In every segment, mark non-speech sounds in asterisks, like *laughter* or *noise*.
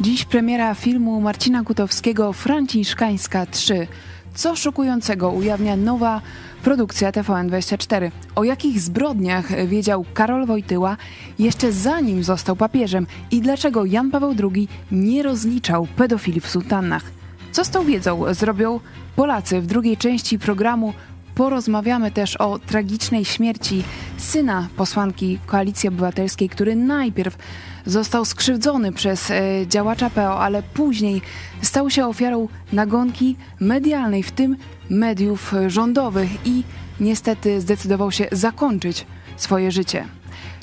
Dziś premiera filmu Marcina Kutowskiego Franciszkańska 3. Co szokującego ujawnia nowa produkcja TVN24. O jakich zbrodniach wiedział Karol Wojtyła jeszcze zanim został papieżem i dlaczego Jan Paweł II nie rozliczał pedofili w sultannach. Co z tą wiedzą zrobią Polacy w drugiej części programu Porozmawiamy też o tragicznej śmierci syna posłanki Koalicji Obywatelskiej, który najpierw został skrzywdzony przez e, działacza PO, ale później stał się ofiarą nagonki medialnej, w tym mediów rządowych i niestety zdecydował się zakończyć swoje życie.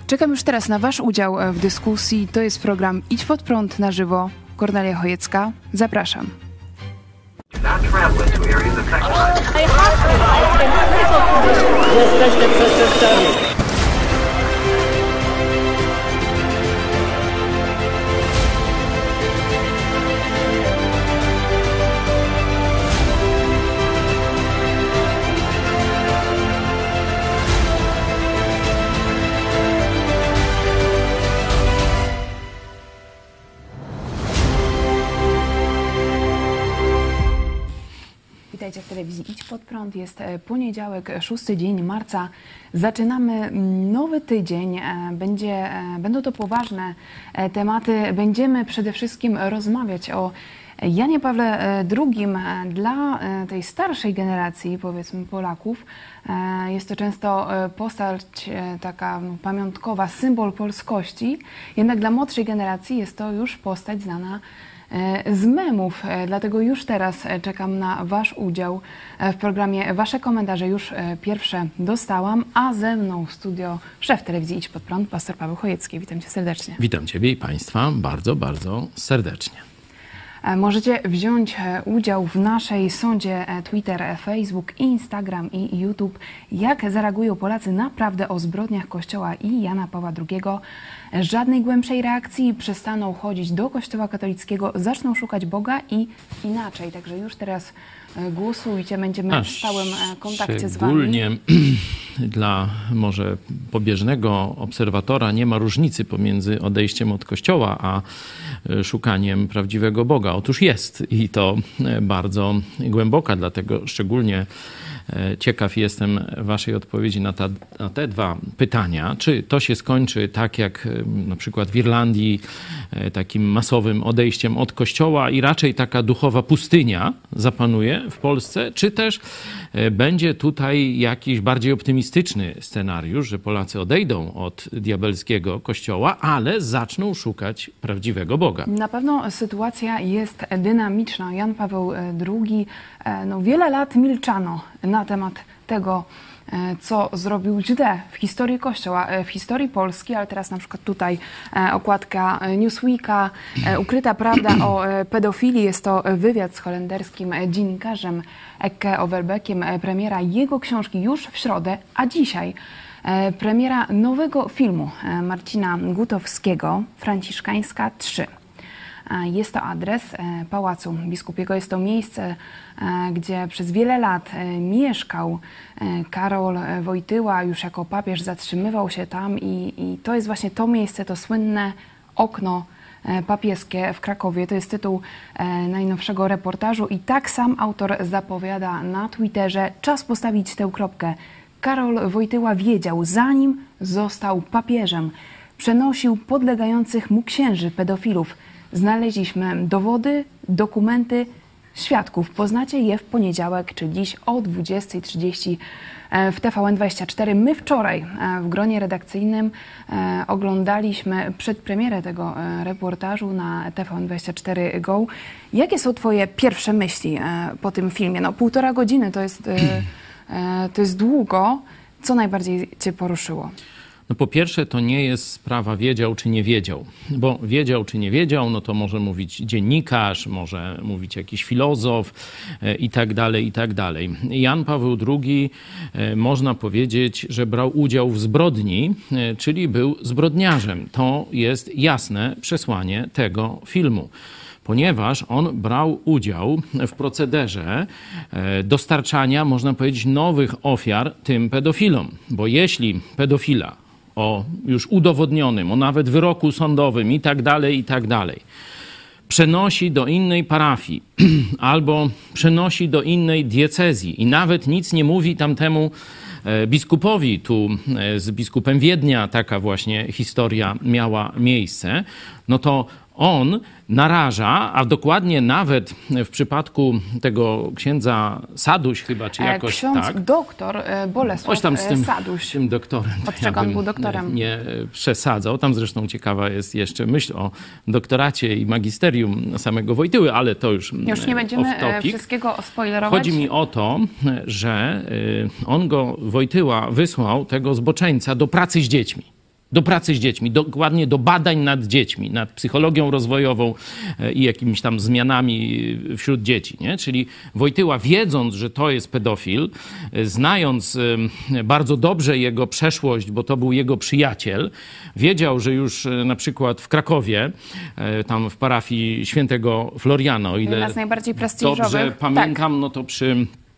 Czekam już teraz na Wasz udział w dyskusji. To jest program Idź pod prąd na żywo. Kornelia Chojecka. Zapraszam. Not traveling to areas affected by... I hospitalized in critical condition. This system, system, system. W telewizji Idź Pod Prąd. Jest e, poniedziałek, szósty dzień marca. Zaczynamy nowy tydzień. E, Będzie, e, będą to poważne tematy. Będziemy przede wszystkim rozmawiać o Janie Pawle II. Dla tej starszej generacji, powiedzmy Polaków, jest to często postać taka pamiątkowa, symbol polskości. Jednak dla młodszej generacji jest to już postać znana E, z memów. E, dlatego już teraz e, czekam na Wasz udział w programie. Wasze komentarze już pierwsze dostałam, a ze mną w studio szef telewizji Idź Pod Prąd, pastor Paweł Chojecki. Witam Cię serdecznie. Witam Ciebie i Państwa bardzo, bardzo serdecznie. Możecie wziąć udział w naszej sądzie Twitter, Facebook, Instagram i YouTube. Jak zareagują Polacy naprawdę o zbrodniach Kościoła i Jana Pawła II? Żadnej głębszej reakcji, przestaną chodzić do kościoła katolickiego, zaczną szukać Boga i inaczej. Także już teraz e, głosujcie, będziemy A w stałym e, kontakcie z Wami. Szczególnie *clears throat* dla może pobieżnego obserwatora nie ma różnicy pomiędzy odejściem od kościoła a e, szukaniem prawdziwego Boga. Otóż jest i to bardzo głęboka, dlatego szczególnie ciekaw jestem Waszej odpowiedzi na, ta, na, te dwa pytania. Czy to się skończy tak jak e, na przykład w Irlandii, e, takim masowym odejściem od kościoła i raczej taka duchowa pustynia zapanuje w Polsce, czy też będzie tutaj jakiś bardziej optymistyczny scenariusz, że Polacy odejdą od diabelskiego kościoła, ale zaczną szukać prawdziwego Boga? Na pewno sytuacja jest dynamiczna. Jan Paweł II, no wiele lat milczano na temat tego, e, co zrobił źle w historii Kościoła, e, w historii Polski, ale teraz na przykład tutaj e, okładka Newsweeka, ukryta prawda o pedofilii. Jest to wywiad z holenderskim dziennikarzem Ekke Overbeckiem, premiera jego książki już w środę, a dzisiaj premiera nowego filmu Marcina Gutowskiego, Franciszkańska 3. Jest to adres e, Pałacu Biskupiego, jest to miejsce, e, gdzie przez wiele lat e, mieszkał Karol Wojtyła, już jako papież zatrzymywał się tam i, i to jest właśnie to miejsce, to słynne okno papieskie w Krakowie. To jest tytuł najnowszego reportażu i tak sam autor zapowiada na Twitterze. Czas postawić tę kropkę. Karol Wojtyła wiedział, zanim został papieżem, przenosił podlegających mu księży pedofilów Znaleźliśmy dowody, dokumenty, świadków. Poznacie je w poniedziałek, czy dziś o 20.30 e, w TVN24. My wczoraj e, w gronie redakcyjnym e, oglądaliśmy przedpremierę tego reportażu na TVN24 Go. Jakie są Twoje pierwsze myśli po tym filmie? No półtora godziny to jest, to jest długo. Co najbardziej Cię poruszyło? No po pierwsze, to nie jest sprawa wiedział czy nie wiedział, bo wiedział czy nie wiedział, no to może mówić dziennikarz, może mówić jakiś filozof e, i tak dalej, i tak dalej. Jan Paweł II e, można powiedzieć, że brał udział w zbrodni, e, czyli był zbrodniarzem. To jest jasne przesłanie tego filmu ponieważ on brał udział w procederze dostarczania, można powiedzieć, nowych ofiar tym pedofilom. Bo jeśli pedofila o już udowodnionym, o nawet wyroku sądowym i tak dalej, i tak dalej, przenosi do innej parafii *clears throat* albo przenosi do innej diecezji i nawet nic nie mówi tamtemu e, biskupowi. Tu e, z biskupem Wiednia taka właśnie historia miała miejsce. No to on naraża, a dokładnie nawet w przypadku tego księdza Saduś chyba, czy E, jakoś Ksiądz tak. doktor e, Bolesław Coś tam z e, tym, Saduś. tym doktorem. to Od czego ja on był doktorem? Nie przesadzał. Tam zresztą ciekawa jest jeszcze myśl o doktoracie i magisterium samego Wojtyły, ale to już Już nie będziemy wszystkiego spoilerować. Chodzi mi o to, że on go, Wojtyła, wysłał tego zboczeńca do pracy z dziećmi. Do pracy z dziećmi, dokładnie do badań nad dziećmi, nad psychologią rozwojową e, i jakimiś tam zmianami wśród dzieci. Nie? Czyli Wojtyła, wiedząc, że to jest pedofil, e, znając e, bardzo dobrze jego przeszłość, bo to był jego przyjaciel, wiedział, że już e, na przykład w Krakowie, e, tam w parafii świętego Floriana, o ile dobrze Tak. pamiętam, no to przy e,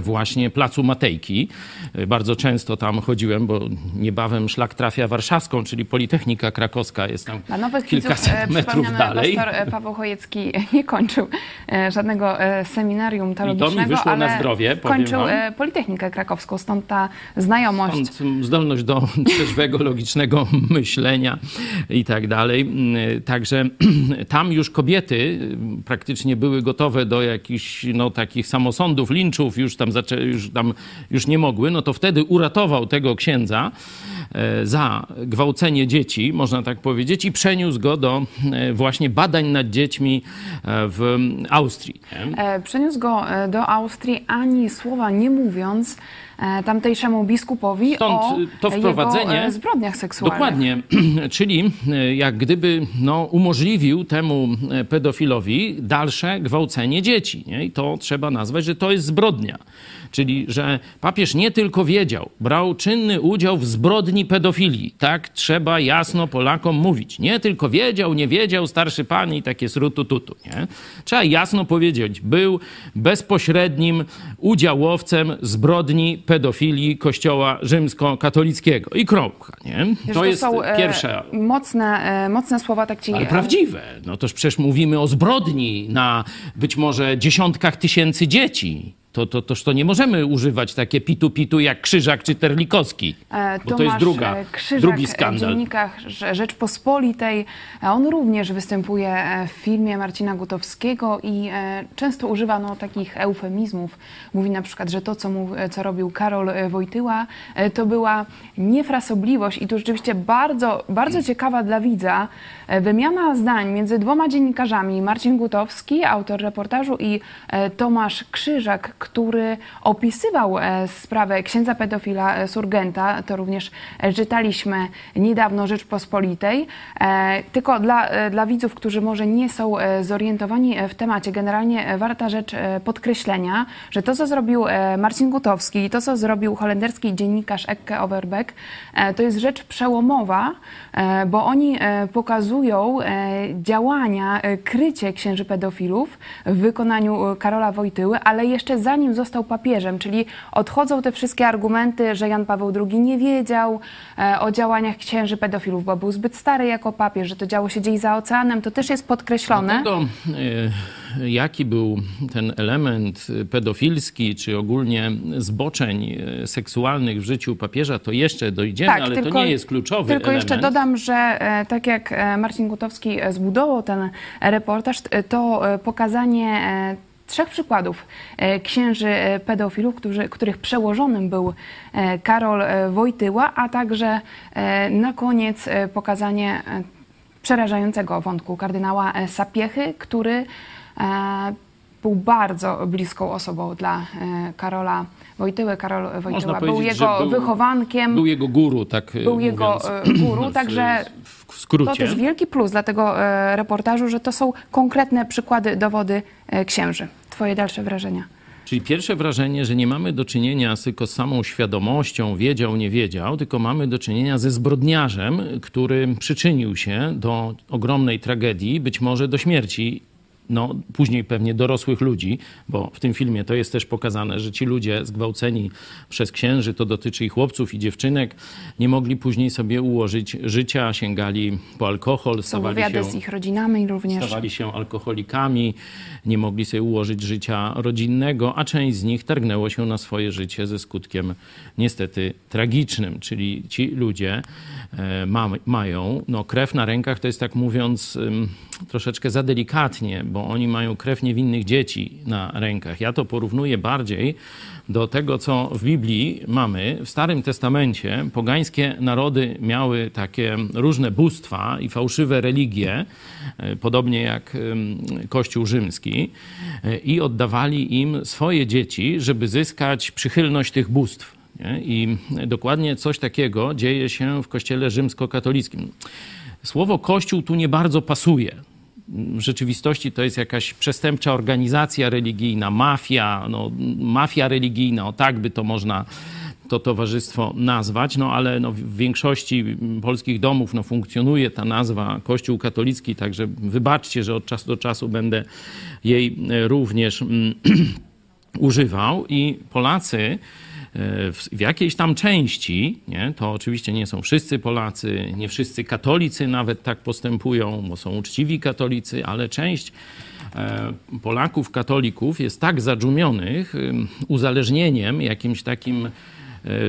właśnie placu Matejki. E, Bardzo często tam chodziłem, bo niebawem szlak trafia warszawską, czyli Politechnika Krakowska jest tam Dla nowych kilkaset widzów, e, metrów przypominamy, dalej. pastor e, Paweł Chojecki *laughs* nie kończył e, żadnego e, seminarium teologicznego, wyszło na ale zdrowie, powiem kończył wam. e, Politechnikę Krakowską, stąd ta znajomość. Stąd zdolność do *laughs* trzeźwego, logicznego *laughs* myślenia i tak dalej. Mm, Także *clears throat* tam już kobiety praktycznie były gotowe do jakichś no, takich samosądów, linczów, już tam, zaczę, już tam już nie mogły. No to wtedy uratował tego księdza e, za gwałcenie dzieci, można tak powiedzieć, i przeniósł go do e, właśnie badań nad dziećmi e, w Austrii. Przeniósł go do Austrii, ani słowa nie mówiąc tamtejszemu biskupowi Stąd, o to wprowadzenie- jego e, zbrodniach seksualnych. Dokładnie, *clears throat* czyli e, jak gdyby no, umożliwił temu e, pedofilowi dalsze gwałcenie dzieci. Nie? I to trzeba nazwać, że to jest zbrodnia. Czyli, że papież nie tylko wiedział, brał czynny udział w zbrodni pedofilii. Tak trzeba jasno Polakom mówić. Nie tylko wiedział, nie wiedział, starszy pan i takie srutu-tutu. Nie? Trzeba jasno powiedzieć, był bezpośrednim udziałowcem zbrodni pedofilii Kościoła rzymskokatolickiego. I kropka. Nie? Wiesz, To jest są e, pierwsza mocne, e, mocne słowa, tak ci ale prawdziwe. No toż przecież mówimy o zbrodni na być może dziesiątkach tysięcy dzieci. To, to, toż to nie możemy używać takie pitu-pitu jak Krzyżak czy Terlikowski, E, bo to jest Tomasz, druga, e, Krzyżak drugi w skandal. dziennikach Rze- Rzeczpospolitej. E, On również występuje e, w filmie Marcina Gutowskiego i e, często używa no, takich eufemizmów. Mówi na przykład, że to, co, mu, e, co robił Karol e, Wojtyła, e, to była niefrasobliwość i to rzeczywiście bardzo, bardzo ciekawa dla widza e, wymiana zdań między dwoma dziennikarzami. Marcin Gutowski, autor reportażu i e, Tomasz Krzyżak, który opisywał e, sprawę księdza pedofila e, Surgenta. To również e, czytaliśmy niedawno Rzeczpospolitej. E, Tylko dla, e, dla widzów, którzy może nie są e, zorientowani e, w temacie, generalnie e, warta rzecz e, podkreślenia, że to, co zrobił e, Marcin Gutowski i to, co zrobił holenderski dziennikarz Ekke Overbeck, e, to jest rzecz przełomowa, e, bo oni e, pokazują e, działania, e, krycie księży pedofilów w wykonaniu e, Karola Wojtyły, ale jeszcze zanim został papieżem, czyli odchodzą te wszystkie argumenty, że Jan Paweł II nie wiedział o działaniach księży pedofilów, bo był zbyt stary jako papież, że to działo się gdzieś za oceanem, to też jest podkreślone. E, jaki był ten element pedofilski, czy ogólnie zboczeń seksualnych w życiu papieża, to jeszcze dojdziemy, ale to nie jest kluczowy Tak, Tylko element. jeszcze dodam, że tak jak e, Marcin Gutowski e, zbudował ten reportaż, e, to e, pokazanie e, trzech przykładów e, księży e, pedofilów, którzy, których przełożonym był e, Karol e, Wojtyła, a także e, na koniec e, pokazanie e, przerażającego wątku kardynała e, Sapiechy, który e, był bardzo bliską osobą dla e, Karola Wojtyły. Karol Wojtyła był jego był- wychowankiem. Był jego guru, tak Był jego, mówiąc, e, guru, w- także w skrócie. To też wielki plus dla tego e, reportażu, że to są konkretne przykłady, dowody e, księży. Twoje dalsze wrażenia? Czyli pierwsze wrażenie, że nie mamy do czynienia tylko z samą świadomością, wiedział, nie wiedział, tylko mamy do czynienia ze zbrodniarzem, który przyczynił się do ogromnej tragedii, być może do śmierci no, później pewnie dorosłych ludzi, bo w tym filmie to jest też pokazane, że ci ludzie zgwałceni przez księży, to dotyczy i chłopców, i dziewczynek, nie mogli później sobie ułożyć życia, sięgali po alkohol, stawali się, z ich rodzinami również. stawali się alkoholikami, nie mogli sobie ułożyć życia rodzinnego, a część z nich targnęło się na swoje życie ze skutkiem niestety tragicznym, czyli ci ludzie ma, mają no, krew na rękach, to jest tak mówiąc troszeczkę za delikatnie, bo oni mają krew niewinnych dzieci na rękach. Ja to porównuję bardziej do tego, co w Biblii mamy. W Starym Testamencie pogańskie narody miały takie różne bóstwa i fałszywe religie, e, podobnie jak Kościół rzymski, e, i oddawali im swoje dzieci, żeby zyskać przychylność tych bóstw. Nie? I dokładnie coś takiego dzieje się w Kościele rzymskokatolickim. Słowo Kościół tu nie bardzo pasuje. W rzeczywistości to jest jakaś przestępcza organizacja religijna, mafia, no, mafia religijna, o tak by to można to towarzystwo nazwać, no ale no, w większości polskich domów no, funkcjonuje ta nazwa Kościół katolicki, także wybaczcie, że od czasu do czasu będę jej e, również mm, *clears throat* używał i Polacy w, w jakiejś tam części, nie, to oczywiście nie są wszyscy Polacy, nie wszyscy katolicy nawet tak postępują, bo są uczciwi katolicy, ale część e, Polaków, katolików jest tak zadżumionych uzależnieniem jakimś takim e,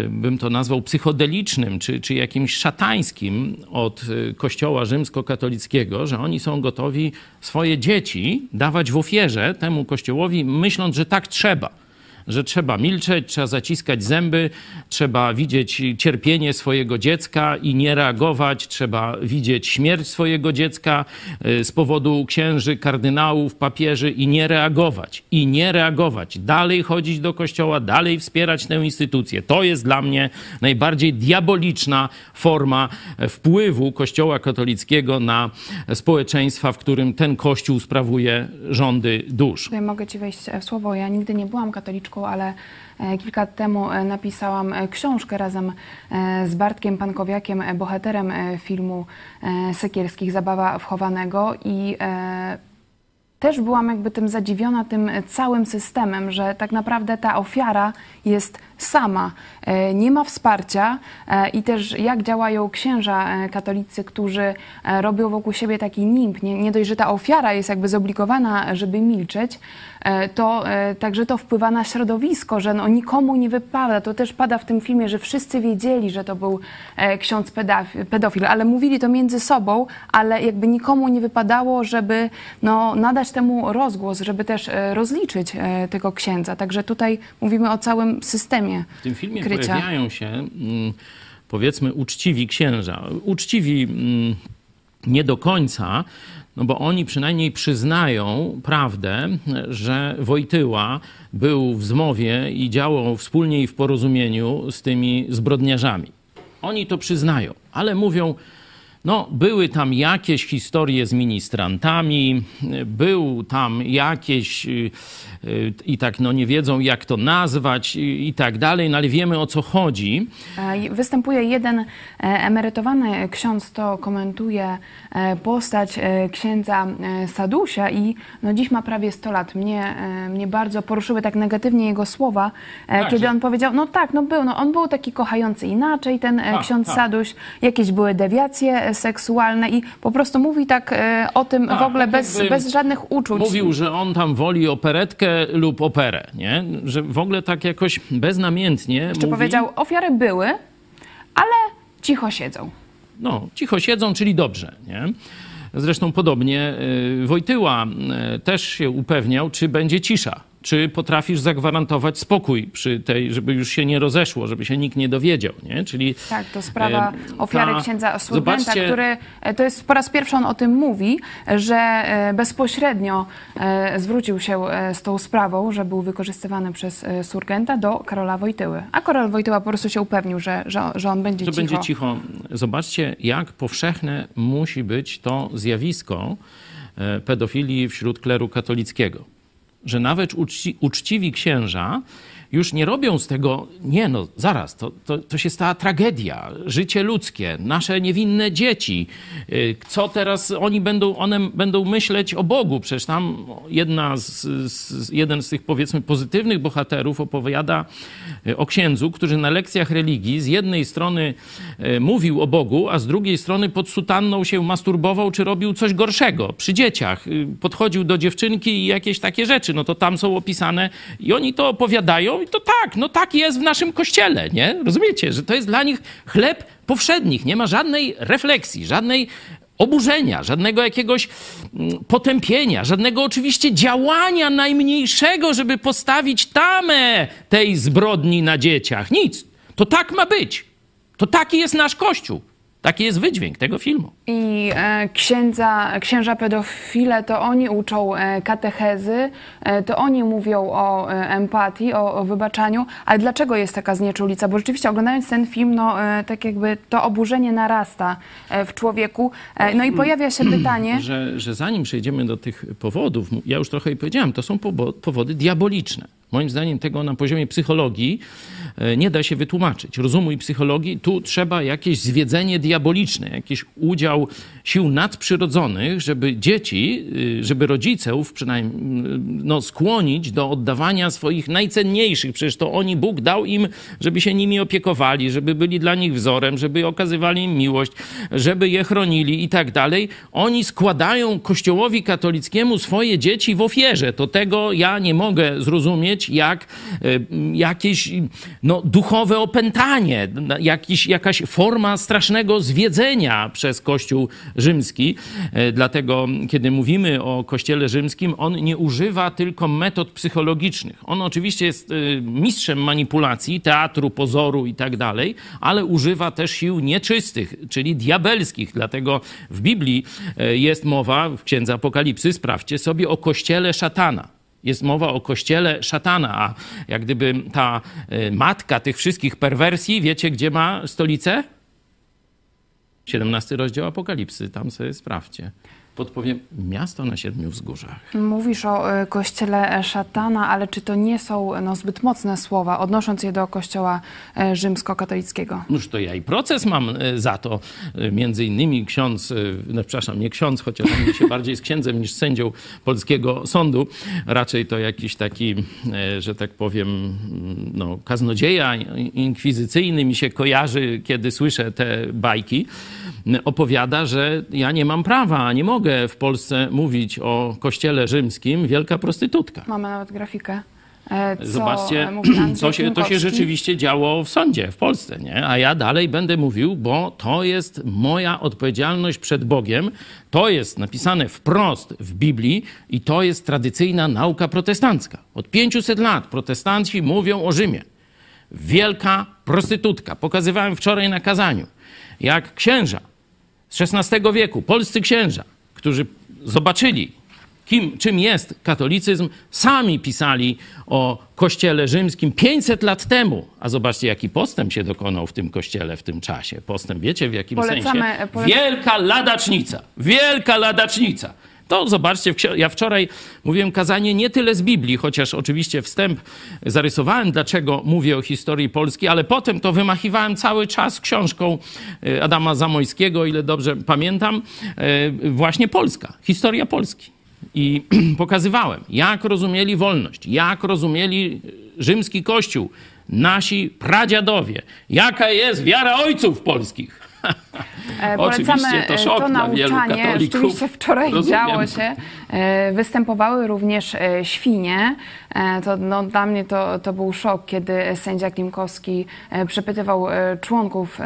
bym to nazwał psychodelicznym, czy, czy jakimś szatańskim od e, kościoła rzymskokatolickiego, że oni są gotowi swoje dzieci dawać w ofierze temu kościołowi, myśląc, że tak trzeba że trzeba milczeć, trzeba zaciskać zęby, trzeba widzieć cierpienie swojego dziecka i nie reagować, trzeba widzieć śmierć swojego dziecka y, z powodu księży, kardynałów, papieży i nie reagować. I nie reagować. Dalej chodzić do kościoła, dalej wspierać tę instytucję. To jest dla mnie najbardziej diaboliczna forma wpływu kościoła katolickiego na społeczeństwa, w którym ten kościół sprawuje rządy dusz. Tutaj mogę Ci wejść w słowo. Ja nigdy nie byłam katoliczką, ale e, kilka lat temu e, napisałam e, książkę razem z Bartkiem Pankowiakiem, bohaterem filmu Sekielskich Zabawa wchowanego i też byłam jakby tym zadziwiona tym całym systemem, że tak naprawdę ta ofiara jest sama, nie ma wsparcia i też jak działają księża katolicy, którzy robią wokół siebie taki nimb. Nie, nie dość, że ta ofiara jest jakby zobligowana, żeby milczeć, to e, także to wpływa na środowisko, że no, nikomu nie wypada. To też pada w tym filmie, że wszyscy wiedzieli, że to był e, ksiądz pedofil, ale mówili to między sobą, ale jakby nikomu nie wypadało, żeby no, nadać temu rozgłos, żeby też e, rozliczyć e, tego księdza. Także tutaj mówimy o całym systemie W tym filmie krycia. pojawiają się, mm, powiedzmy, uczciwi księża. Uczciwi mm, nie do końca, no bo oni przynajmniej przyznają prawdę, że Wojtyła był w zmowie i działał wspólnie i w porozumieniu z tymi zbrodniarzami. Oni to przyznają, ale mówią, no, były tam jakieś historie z ministrantami, był tam jakieś y, i tak no nie wiedzą jak to nazwać i, i tak dalej, no ale wiemy o co chodzi. Występuje jeden e, emerytowany ksiądz, to komentuje e, postać e, księdza Sadusia i no dziś ma prawie 100 lat. Mnie, mnie bardzo poruszyły tak negatywnie jego słowa, Tak, kiedy że- on powiedział, no tak, no był, no on był taki kochający inaczej, ten e, Tak, ksiądz tak. Saduś, jakieś były dewiacje seksualne i po prostu mówi tak o tym Tak, w ogóle tak bez, jakby bez żadnych uczuć. Mówił, że on tam woli operetkę lub operę, nie? Że w ogóle tak jakoś beznamiętnie Jeszcze mówi. powiedział, ofiary były, ale cicho siedzą. No, cicho siedzą, czyli dobrze, nie? Zresztą podobnie y, Wojtyła y, też się upewniał, czy będzie cisza. Czy potrafisz zagwarantować spokój przy tej, żeby już się nie rozeszło, żeby się nikt nie dowiedział, nie? Czyli Tak, to sprawa ofiary ta- księdza Surgenta, zobaczcie- który e, to jest po raz pierwszy on o tym mówi, że e, bezpośrednio e, zwrócił się z tą sprawą, że był wykorzystywany przez Surgenta do Karola Wojtyły. A Karol Wojtyła po prostu się upewnił, że, że, że on będzie że cicho. będzie cicho. Zobaczcie, jak powszechne musi być to zjawisko pedofilii wśród kleru katolickiego. Że nawet uczci, uczciwi księża już nie robią z tego, nie no, zaraz, to, to, to się stała tragedia, życie ludzkie, nasze niewinne dzieci. Y, Co teraz oni będą, one będą myśleć o Bogu? Przecież tam jedna z, z, jeden z tych powiedzmy pozytywnych bohaterów opowiada y, o księdzu, który na lekcjach religii z jednej strony y, mówił o Bogu, a z drugiej strony pod sutanną się masturbował czy robił coś gorszego przy dzieciach. Podchodził do dziewczynki i jakieś takie rzeczy. No to tam są opisane i oni to opowiadają i to tak, no tak jest w naszym kościele, nie? Rozumiecie, że to jest dla nich chleb powszednich. Nie ma żadnej refleksji, żadnej oburzenia, żadnego jakiegoś mm, potępienia, żadnego oczywiście działania najmniejszego, żeby postawić tamę tej zbrodni na dzieciach. Nic. To tak ma być. To taki jest nasz Kościół. Taki jest wydźwięk tego filmu. I e, księdza, księża pedofile to oni uczą e, katechezy, e, to oni mówią o e, empatii, o, o wybaczaniu. Ale dlaczego jest taka znieczulica? Bo rzeczywiście oglądając ten film, no e, tak jakby to oburzenie narasta e, w człowieku. E, no i pojawia się pytanie. *clears throat* Że, że zanim przejdziemy do tych powodów, ja już trochę powiedziałem, to są powo- powody diaboliczne. Moim zdaniem tego na poziomie psychologii nie da się wytłumaczyć. Rozumu i psychologii, tu trzeba jakieś zwiedzenie diaboliczne, jakiś udział sił nadprzyrodzonych, żeby dzieci, y, żeby rodziców przynajmniej y, no, skłonić do oddawania swoich najcenniejszych. Przecież to oni, Bóg dał im, żeby się nimi opiekowali, żeby byli dla nich wzorem, żeby okazywali im miłość, żeby je chronili i tak dalej. Oni składają Kościołowi katolickiemu swoje dzieci w ofierze. To tego ja nie mogę zrozumieć jak jakieś no, duchowe opętanie, jakiś, jakaś forma strasznego zwiedzenia przez Kościół rzymski. E, Dlatego, kiedy mówimy o Kościele rzymskim, on nie używa tylko metod psychologicznych. On oczywiście jest e, mistrzem manipulacji, teatru, pozoru i tak dalej, ale używa też sił nieczystych, czyli diabelskich. Dlatego w Biblii e, jest mowa, w Księdze Apokalipsy, sprawdźcie sobie, o Kościele szatana. Jest mowa o kościele szatana, a jak gdyby ta e, matka tych wszystkich perwersji, wiecie gdzie ma stolicę? 17 rozdział Apokalipsy, tam sobie sprawdźcie. Podpowiem, miasto na siedmiu wzgórzach. Mówisz o e, kościele szatana, ale czy to nie są no, zbyt mocne słowa, odnosząc je do kościoła e, rzymskokatolickiego? Noż to ja i proces mam e, za to. E, Między innymi ksiądz, e, no przepraszam, nie ksiądz, chociaż on się bardziej z księdzem niż sędzią polskiego sądu. Raczej to jakiś taki, e, że tak powiem, mm, no, kaznodzieja inkwizycyjny mi się kojarzy, kiedy słyszę te bajki. Opowiada, że ja nie mam prawa, nie mogę w Polsce mówić o kościele rzymskim wielka prostytutka. Mamy nawet grafikę. e, Co Zobaczcie, Andrzej *clears throat* to się, to się rzeczywiście działo w sądzie w Polsce, nie? A ja dalej będę mówił, bo to jest moja odpowiedzialność przed Bogiem. To jest napisane wprost w Biblii i to jest tradycyjna nauka protestancka. Od 500 lat protestanci mówią o Rzymie. Wielka prostytutka. Pokazywałem wczoraj na kazaniu, jak księża z XVI wieku, polscy księża, którzy zobaczyli, kim, czym jest katolicyzm, sami pisali o kościele rzymskim 500 lat temu. A zobaczcie, jaki postęp się dokonał w tym kościele w tym czasie. Postęp, wiecie w jakim Polecamy- sensie? Wielka ladacznica. Wielka ladacznica. To zobaczcie, ja wczoraj mówiłem kazanie nie tyle z Biblii, chociaż oczywiście wstęp zarysowałem, dlaczego mówię o historii Polski, ale potem to wymachiwałem cały czas książką e, Adama Zamojskiego, ile dobrze pamiętam, e, właśnie Polska, historia Polski. I *clears throat* pokazywałem, jak rozumieli wolność, jak rozumieli rzymski kościół, nasi pradziadowie, jaka jest wiara ojców polskich. E, *laughs* Oczywiście Polecamy to e, szok to nauczanie. Rzeczywiście wczoraj Rozumiem. działo się. E, Występowały również świnie. To, no, dla mnie to, to był szok, kiedy sędzia Klimkowski przepytywał członków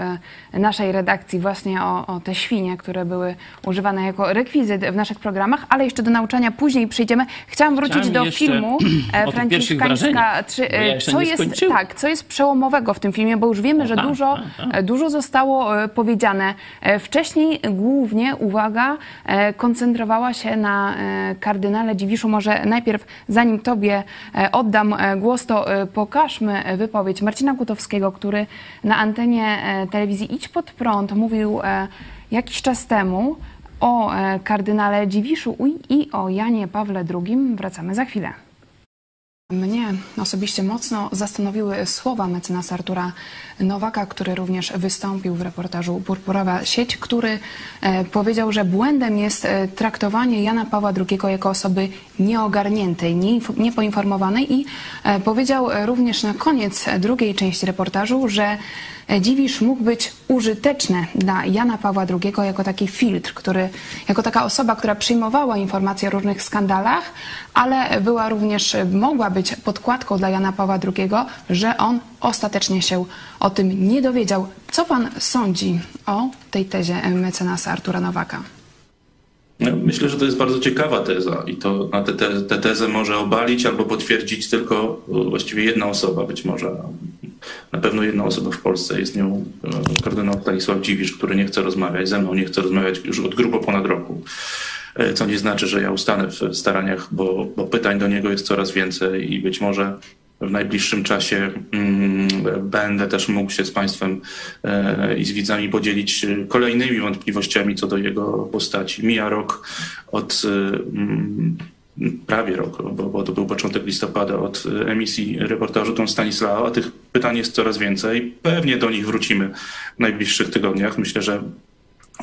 naszej redakcji właśnie o, o te świnie, które były używane jako rekwizyt w naszych programach, ale jeszcze do nauczania później przyjdziemy. Chciałam wrócić Chciałem do filmu *clears throat* Franciszkańska. Czy, ja co jest, tak, co jest przełomowego w tym filmie, bo już wiemy, że tak, dużo, tak, tak. dużo zostało e, powiedziane. E, Wcześniej głównie uwaga e, koncentrowała się na e, kardynale Dziwiszu. Może najpierw, zanim Tobie oddam głos, to pokażmy wypowiedź Marcina Kutowskiego, który na antenie telewizji Idź Pod Prąd mówił jakiś czas temu o kardynale Dziwiszu i o Janie Pawle II. Wracamy za chwilę. Mnie osobiście mocno zastanowiły słowa mecenasa Artura Nowaka, który również wystąpił w reportażu Purpurowa Sieć, który e, powiedział, że błędem jest e, traktowanie Jana Pawła II jako osoby nieogarniętej, niepoinformowanej i e, powiedział również na koniec drugiej części reportażu, że Dziwisz mógł być użyteczny dla Jana Pawła II jako taki filtr, który, jako taka osoba, która przyjmowała informacje o różnych skandalach, ale była również, mogła być podkładką dla Jana Pawła II, że on ostatecznie się o tym nie dowiedział. Co pan sądzi o tej tezie mecenasa Artura Nowaka? No, Myślę, że to jest bardzo ciekawa teza i to na tę te, te tezę może obalić albo potwierdzić tylko e, właściwie jedna osoba, być może. Na pewno jedna osoba w Polsce jest nią e, kardynał Stanisław Dziwisz, który nie chce rozmawiać ze mną, nie chce rozmawiać już od grubo ponad roku. E, Co nie znaczy, że ja ustanę w staraniach, bo, bo pytań do niego jest coraz więcej i być może w najbliższym czasie mm, będę też mógł się z Państwem e, i z widzami podzielić e, kolejnymi wątpliwościami co do jego postaci. Mija rok od e, mm, prawie rok, bo, to był początek listopada od emisji reportażu Tom Stanisława. Tych pytań jest coraz więcej. Pewnie do nich wrócimy w najbliższych tygodniach. Myślę, że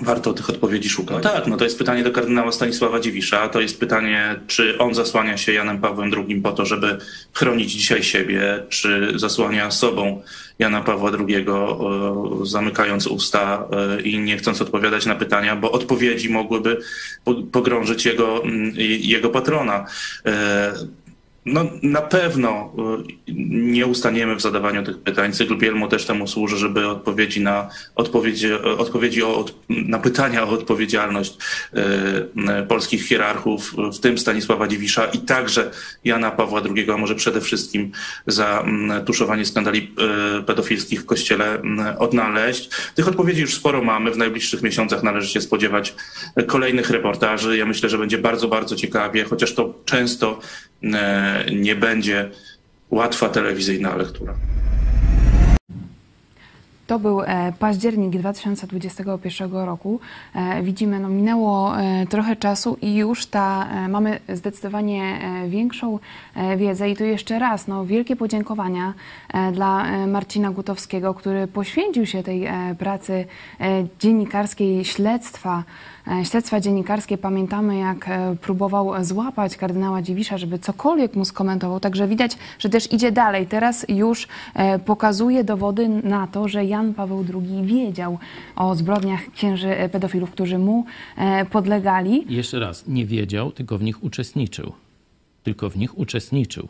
Warto tych odpowiedzi szukać. No tak, no to jest pytanie do kardynała Stanisława Dziwisza. To jest pytanie, czy on zasłania się Janem Pawłem II po to, żeby chronić dzisiaj siebie, czy zasłania sobą Jana Pawła II, e, zamykając usta e, i nie chcąc odpowiadać na pytania, bo odpowiedzi mogłyby po- pogrążyć jego, mm, jego patrona. No, na pewno y, nie ustaniemy w zadawaniu tych pytań. Cykl Bielmo też temu służy, żeby odpowiedzi na, odpowiedzi, odpowiedzi o, na pytania o odpowiedzialność y, y, polskich hierarchów, w tym Stanisława Dziwisza i także Jana Pawła II, a może przede wszystkim za mm, tuszowanie skandali pedofilskich w Kościele mm, odnaleźć. Tych odpowiedzi już sporo mamy. W najbliższych miesiącach należy się spodziewać kolejnych reportaży. Ja myślę, że będzie bardzo, bardzo ciekawie, chociaż to często nie będzie łatwa telewizyjna lektura. To był e, październik 2021 roku. E, Widzimy, no minęło e, trochę czasu i już ta, mamy zdecydowanie większą wiedzę. I tu jeszcze raz, no, wielkie podziękowania dla e, Marcina Gutowskiego, który poświęcił się tej e, pracy e, dziennikarskiej, śledztwa, e, śledztwa dziennikarskie. Pamiętamy, jak e, próbował złapać kardynała Dziwisza, żeby cokolwiek mu skomentował. Także widać, że też idzie dalej. Teraz już e, pokazuje dowody na to, że Jan Paweł II wiedział o zbrodniach księży e, pedofilów, którzy mu e, podlegali. Jeszcze raz, nie wiedział, tylko w nich uczestniczył. Tylko w nich uczestniczył.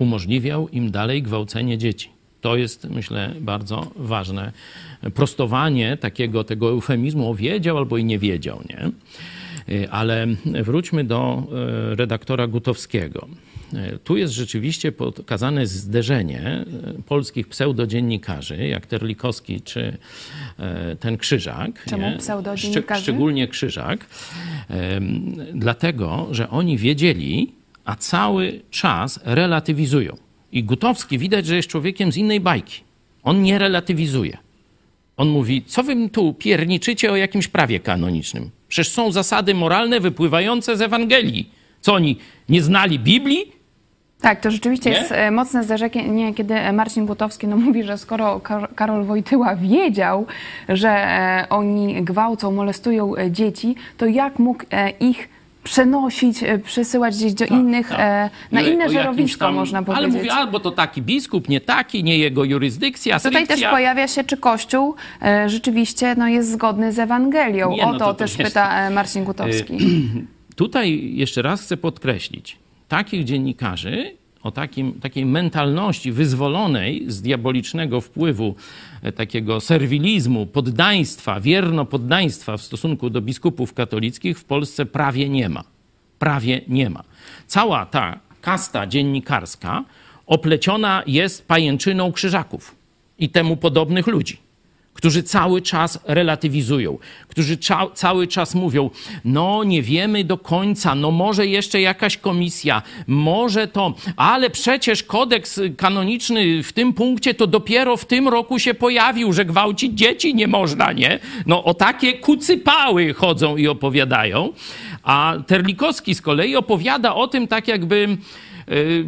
Umożliwiał im dalej gwałcenie dzieci. To jest, myślę, bardzo ważne. Prostowanie takiego tego eufemizmu o wiedział albo i nie wiedział, nie? Y, Ale wróćmy do y, redaktora Gutowskiego. Y, Tu jest rzeczywiście pokazane zderzenie polskich pseudodziennikarzy, jak Terlikowski czy ten Krzyżak. Czemu pseudodziennikarzy? Szczeg- Szczególnie Krzyżak. Dlatego, że oni wiedzieli, a cały czas relatywizują. I Gutowski widać, że jest człowiekiem z innej bajki. On nie relatywizuje. On mówi, co wy tu pierniczycie o jakimś prawie kanonicznym? Przecież są zasady moralne wypływające z Ewangelii. Co oni, nie znali Biblii? Tak, to rzeczywiście Nie? jest e, mocne zderzenie, kiedy Marcin Butowski no, *laughs* mówi, że skoro Kar- Karol Wojtyła wiedział, że e, oni gwałcą, molestują e, dzieci, to jak mógł e, ich przenosić, e, przesyłać gdzieś do innych, tak. e, na I o- o inne żerowisko, tam- można Ale powiedzieć. mówi, albo to taki biskup, nie taki, nie jego jurysdykcja, Tutaj też pojawia się, czy Kościół e, rzeczywiście no, jest zgodny z Ewangelią. Nie, no o to, to to też jest- pyta e, Marcin Gutowski. *clears throat* Tutaj jeszcze raz chcę podkreślić, takich dziennikarzy o takim, takiej mentalności wyzwolonej z diabolicznego wpływu e, takiego serwilizmu, poddaństwa, wierno poddaństwa w stosunku do biskupów katolickich w Polsce prawie nie ma. Prawie nie ma. Cała ta kasta dziennikarska opleciona jest pajęczyną krzyżaków i temu podobnych ludzi którzy cały czas relatywizują, którzy cza- cały czas mówią, no nie wiemy do końca, no może jeszcze jakaś komisja, może to, ale przecież kodeks kanoniczny w tym punkcie to dopiero w tym roku się pojawił, że gwałcić dzieci nie można, nie? No o takie kucypały chodzą i opowiadają, A Terlikowski z kolei opowiada o tym tak jakby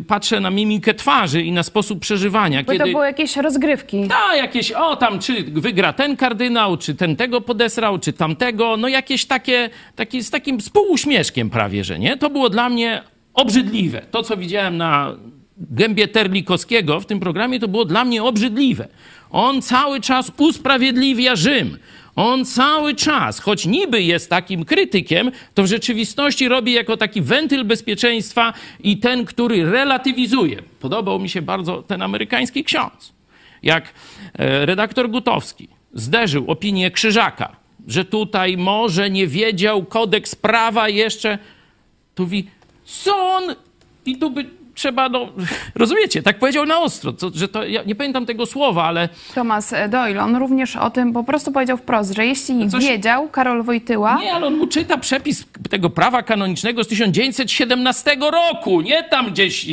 patrzę na mimikę twarzy i na sposób przeżywania. Bo to były jakieś rozgrywki. A, jakieś, o tam, czy wygra ten kardynał, czy ten tego podesrał, czy tamtego, no jakieś takie, takie z takim spółuśmieszkiem prawie, że nie? To było dla mnie obrzydliwe. To, co widziałem na gębie Terlikowskiego w tym programie, to było dla mnie obrzydliwe. On cały czas usprawiedliwia Rzym. On cały czas, choć niby jest takim krytykiem, to w rzeczywistości robi jako taki wentyl bezpieczeństwa i ten, który relatywizuje. Podobał mi się bardzo ten amerykański ksiądz. Jak e, redaktor Gutowski zderzył opinię Krzyżaka, że tutaj może nie wiedział kodeks prawa jeszcze, tu mówi, co on... I tu by trzeba, no, rozumiecie, tak powiedział na ostro, to, że to, ja nie pamiętam tego słowa, ale... Thomas Doyle, on również o tym po prostu powiedział wprost, że jeśli coś... wiedział Karol Wojtyła... Nie, ale on mu czyta przepis tego prawa kanonicznego z 1917 roku, nie tam gdzieś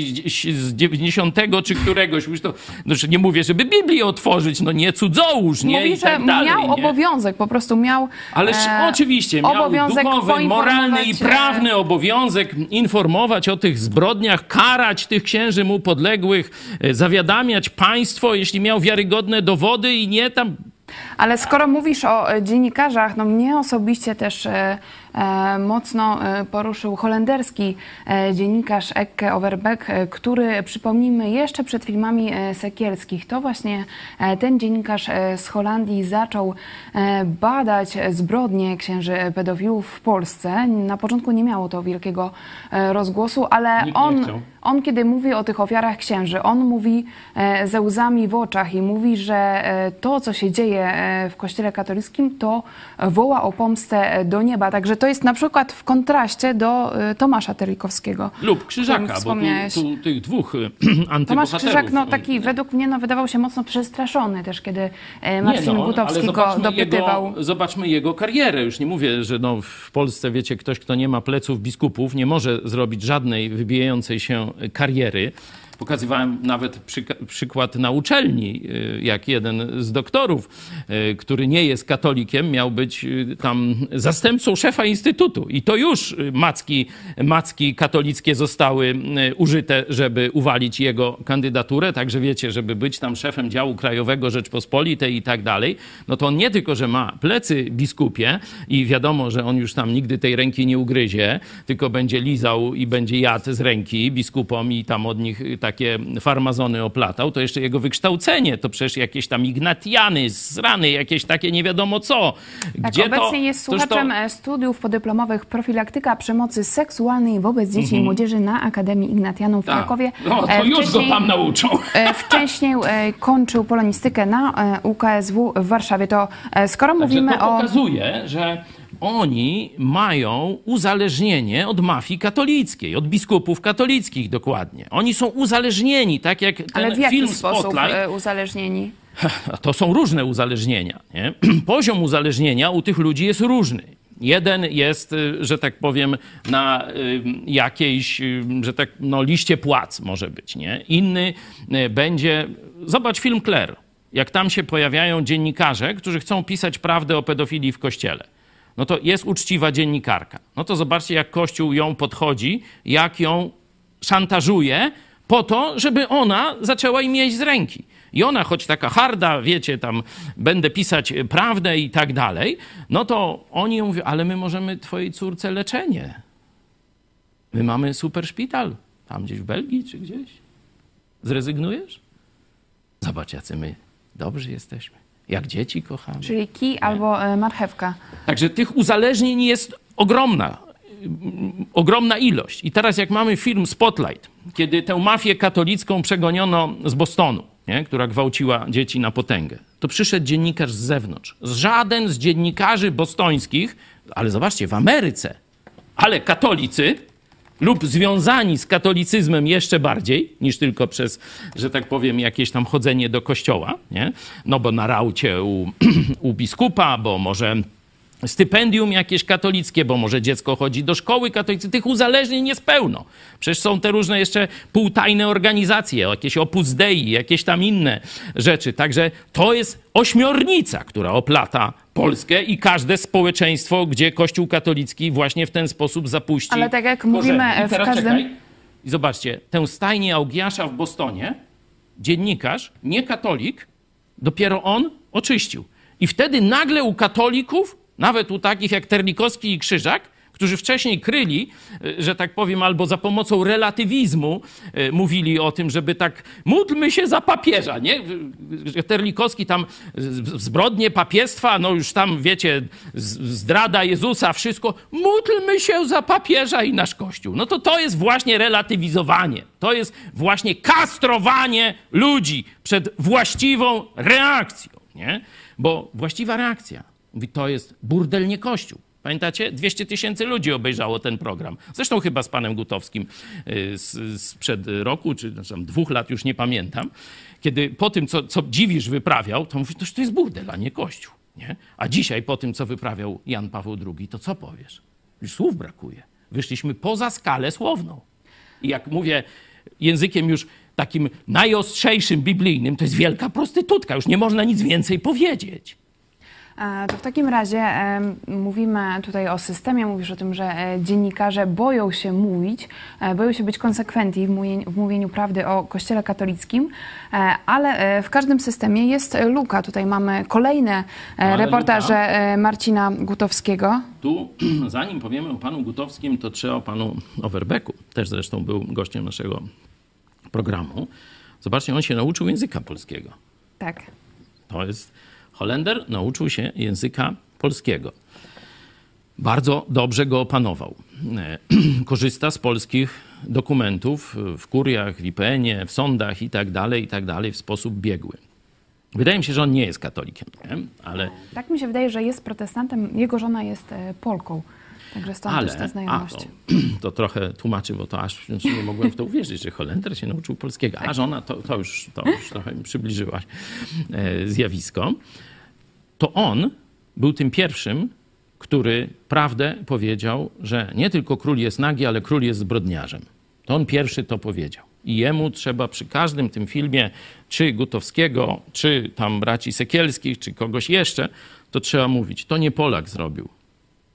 z 90 czy któregoś, już to, no, nie mówię, żeby Biblię otworzyć, no nie cudzołóż, nie? Mówi, I tak że dalej, miał nie? obowiązek, po prostu miał... Ależ e, oczywiście, miał obowiązek duchowy, moralny i e, prawny obowiązek informować o tych zbrodniach, karać tych księży mu podległych, e, zawiadamiać państwo, jeśli miał wiarygodne dowody i nie tam. Ale skoro mówisz o e, dziennikarzach, no mnie osobiście też e, mocno poruszył holenderski dziennikarz Ekke Overbeck, który, przypomnijmy, jeszcze przed filmami Sekielskich, to właśnie ten dziennikarz z Holandii zaczął badać zbrodnie księży pedofilów w Polsce. Na początku nie miało to wielkiego rozgłosu, ale Nikt nie on... On, kiedy mówi o tych ofiarach księży, on mówi e, ze łzami w oczach i mówi, że e, to, co się dzieje e, w Kościele katolickim, to woła o pomstę do nieba. Także to jest na przykład w kontraście do Tomasza Terlikowskiego. lub Krzyżaka, bo tu, tu tych dwóch e, *clears throat* Tomasz antybohaterów. Krzyżak, no taki według mnie no, wydawał się mocno przestraszony też, kiedy Marcin Nie, no, Gutowski go dopytywał. Jego, zobaczmy jego karierę. Już nie mówię, że no w Polsce, wiecie, ktoś, kto nie ma pleców biskupów, nie może zrobić żadnej wybijającej się kariery. Pokazywałem nawet przykład na uczelni, y, jak jeden z doktorów, y, który nie jest katolikiem, miał być y, tam zastępcą szefa instytutu. I to już macki, macki katolickie zostały użyte, żeby uwalić jego kandydaturę. Także wiecie, żeby być tam szefem działu krajowego Rzeczpospolitej i tak dalej, no to on nie tylko, że ma plecy biskupie i wiadomo, że on już tam nigdy tej ręki nie ugryzie, tylko będzie lizał i będzie jadł z ręki biskupom i tam od nich y, takie farmazony oplatał, to jeszcze jego wykształcenie, to przecież jakieś tam ignatiany, zrany, jakieś takie nie wiadomo co. Tak, Gdzie obecnie to, jest słuchaczem to, e, studiów podyplomowych profilaktyka przemocy seksualnej wobec dzieci i młodzieży na Akademii Ignatianum w Mhm. Tak. Krakowie. No, to E, już go tam nauczą. E, Wcześniej kończył polonistykę na UKSW w Warszawie. To skoro Także mówimy to o... pokazuje, że oni mają uzależnienie od mafii katolickiej, od biskupów katolickich dokładnie. Oni są uzależnieni, tak jak ten Ale w jaki film sposób Spotlight. e, uzależnieni? *laughs* To są różne uzależnienia. Nie? *clears throat* Poziom uzależnienia u tych ludzi jest różny. Jeden jest, y, że tak powiem, na y, jakiejś, y, że tak, no, liście płac może być, nie? Inny będzie, zobacz film Claire, jak tam się pojawiają dziennikarze, którzy chcą pisać prawdę o pedofilii w kościele. No to jest uczciwa dziennikarka. No to zobaczcie, jak Kościół ją podchodzi, jak ją szantażuje po to, żeby ona zaczęła im jeść z ręki. I ona, choć taka harda, wiecie, tam będę pisać prawdę i tak dalej, no to oni ją mówią, ale my możemy twojej córce leczenie. My mamy super szpital, tam gdzieś w Belgii czy gdzieś. Zrezygnujesz? Zobacz, jacy my dobrzy jesteśmy. Jak dzieci kochamy. Czyli kij albo e, marchewka. Także tych uzależnień jest ogromna, ogromna ilość. I teraz jak mamy film Spotlight, kiedy tę mafię katolicką przegoniono z Bostonu, nie, która gwałciła dzieci na potęgę, to przyszedł dziennikarz z zewnątrz. Żaden z dziennikarzy bostońskich, ale zobaczcie, w Ameryce, ale katolicy lub związani z katolicyzmem jeszcze bardziej niż tylko przez, że tak powiem, jakieś tam chodzenie do kościoła, nie? No bo na raucie u, *clears throat* u biskupa, bo może stypendium jakieś katolickie, bo może dziecko chodzi do szkoły katolickiej. Tych uzależnień jest pełno. Przecież są te różne jeszcze półtajne organizacje, jakieś Opus Dei, jakieś tam inne rzeczy. Także to jest ośmiornica, która oplata Polskę i każde społeczeństwo, gdzie Kościół katolicki właśnie w ten sposób zapuści. Ale tak jak mówimy, I w każdym- Czekaj. I zobaczcie, tę stajnię Augiasza w Bostonie dziennikarz, nie katolik, dopiero on oczyścił. I wtedy nagle u katolików, nawet u takich jak Terlikowski i Krzyżak, którzy wcześniej kryli, e, że tak powiem, albo za pomocą relatywizmu e, mówili o tym, żeby tak módlmy się za papieża, nie? Terlikowski tam zbrodnie papiestwa, no już tam wiecie, zdrada Jezusa, wszystko, módlmy się za papieża i nasz Kościół. No to to jest właśnie relatywizowanie. To jest właśnie kastrowanie ludzi przed właściwą reakcją, nie? Bo właściwa reakcja, mówi, to jest burdel, nie Kościół. Pamiętacie? 200 tysięcy ludzi obejrzało ten program. Zresztą chyba z panem Gutowskim y, sprzed roku, czy znaczy dwóch lat, już nie pamiętam. Kiedy po tym, co, co Dziwisz wyprawiał, to mówi, to jest burdel, a nie Kościół. Nie? A dzisiaj po tym, co wyprawiał Jan Paweł II, to co powiesz? Słów brakuje. Wyszliśmy poza skalę słowną. I jak mówię językiem już takim najostrzejszym, biblijnym, to jest wielka prostytutka. Już nie można nic więcej powiedzieć. E, To w takim razie em, mówimy tutaj o systemie, mówisz o tym, że e, dziennikarze boją się mówić, e, boją się być konsekwentni w mówieniu, prawdy o Kościele katolickim, e, ale e, w każdym systemie jest luka. Tutaj mamy kolejne e, Ale reportaże luka. e, Marcina Gutowskiego. Tu, *clears throat* zanim powiemy o panu Gutowskim, to trzeba o panu Overbecku. Też zresztą był gościem naszego programu. Zobaczcie, on się nauczył języka polskiego. Tak. To jest Holender, nauczył się języka polskiego. Bardzo dobrze go opanował. E, *clears throat* Korzysta z polskich dokumentów w kuriach, w IPN-ie, w sądach i tak dalej, i tak dalej w sposób biegły. Wydaje mi się, że on nie jest katolikiem, nie? ale Tak mi się wydaje, że jest protestantem, jego żona jest e, Polką. Także stąd Ale, też ta a, znajomość. to, *clears throat* to trochę tłumaczy, bo to aż nie mogłem w to uwierzyć, że Holender się nauczył polskiego, a żona to, to, już, to już trochę mi przybliżyłaś e, zjawisko. To on był tym pierwszym, który prawdę powiedział, że nie tylko król jest nagi, ale król jest zbrodniarzem. To on pierwszy to powiedział. I jemu trzeba przy każdym tym filmie, czy Gutowskiego, czy tam braci Sekielskich, czy kogoś jeszcze, to trzeba mówić, to nie Polak zrobił,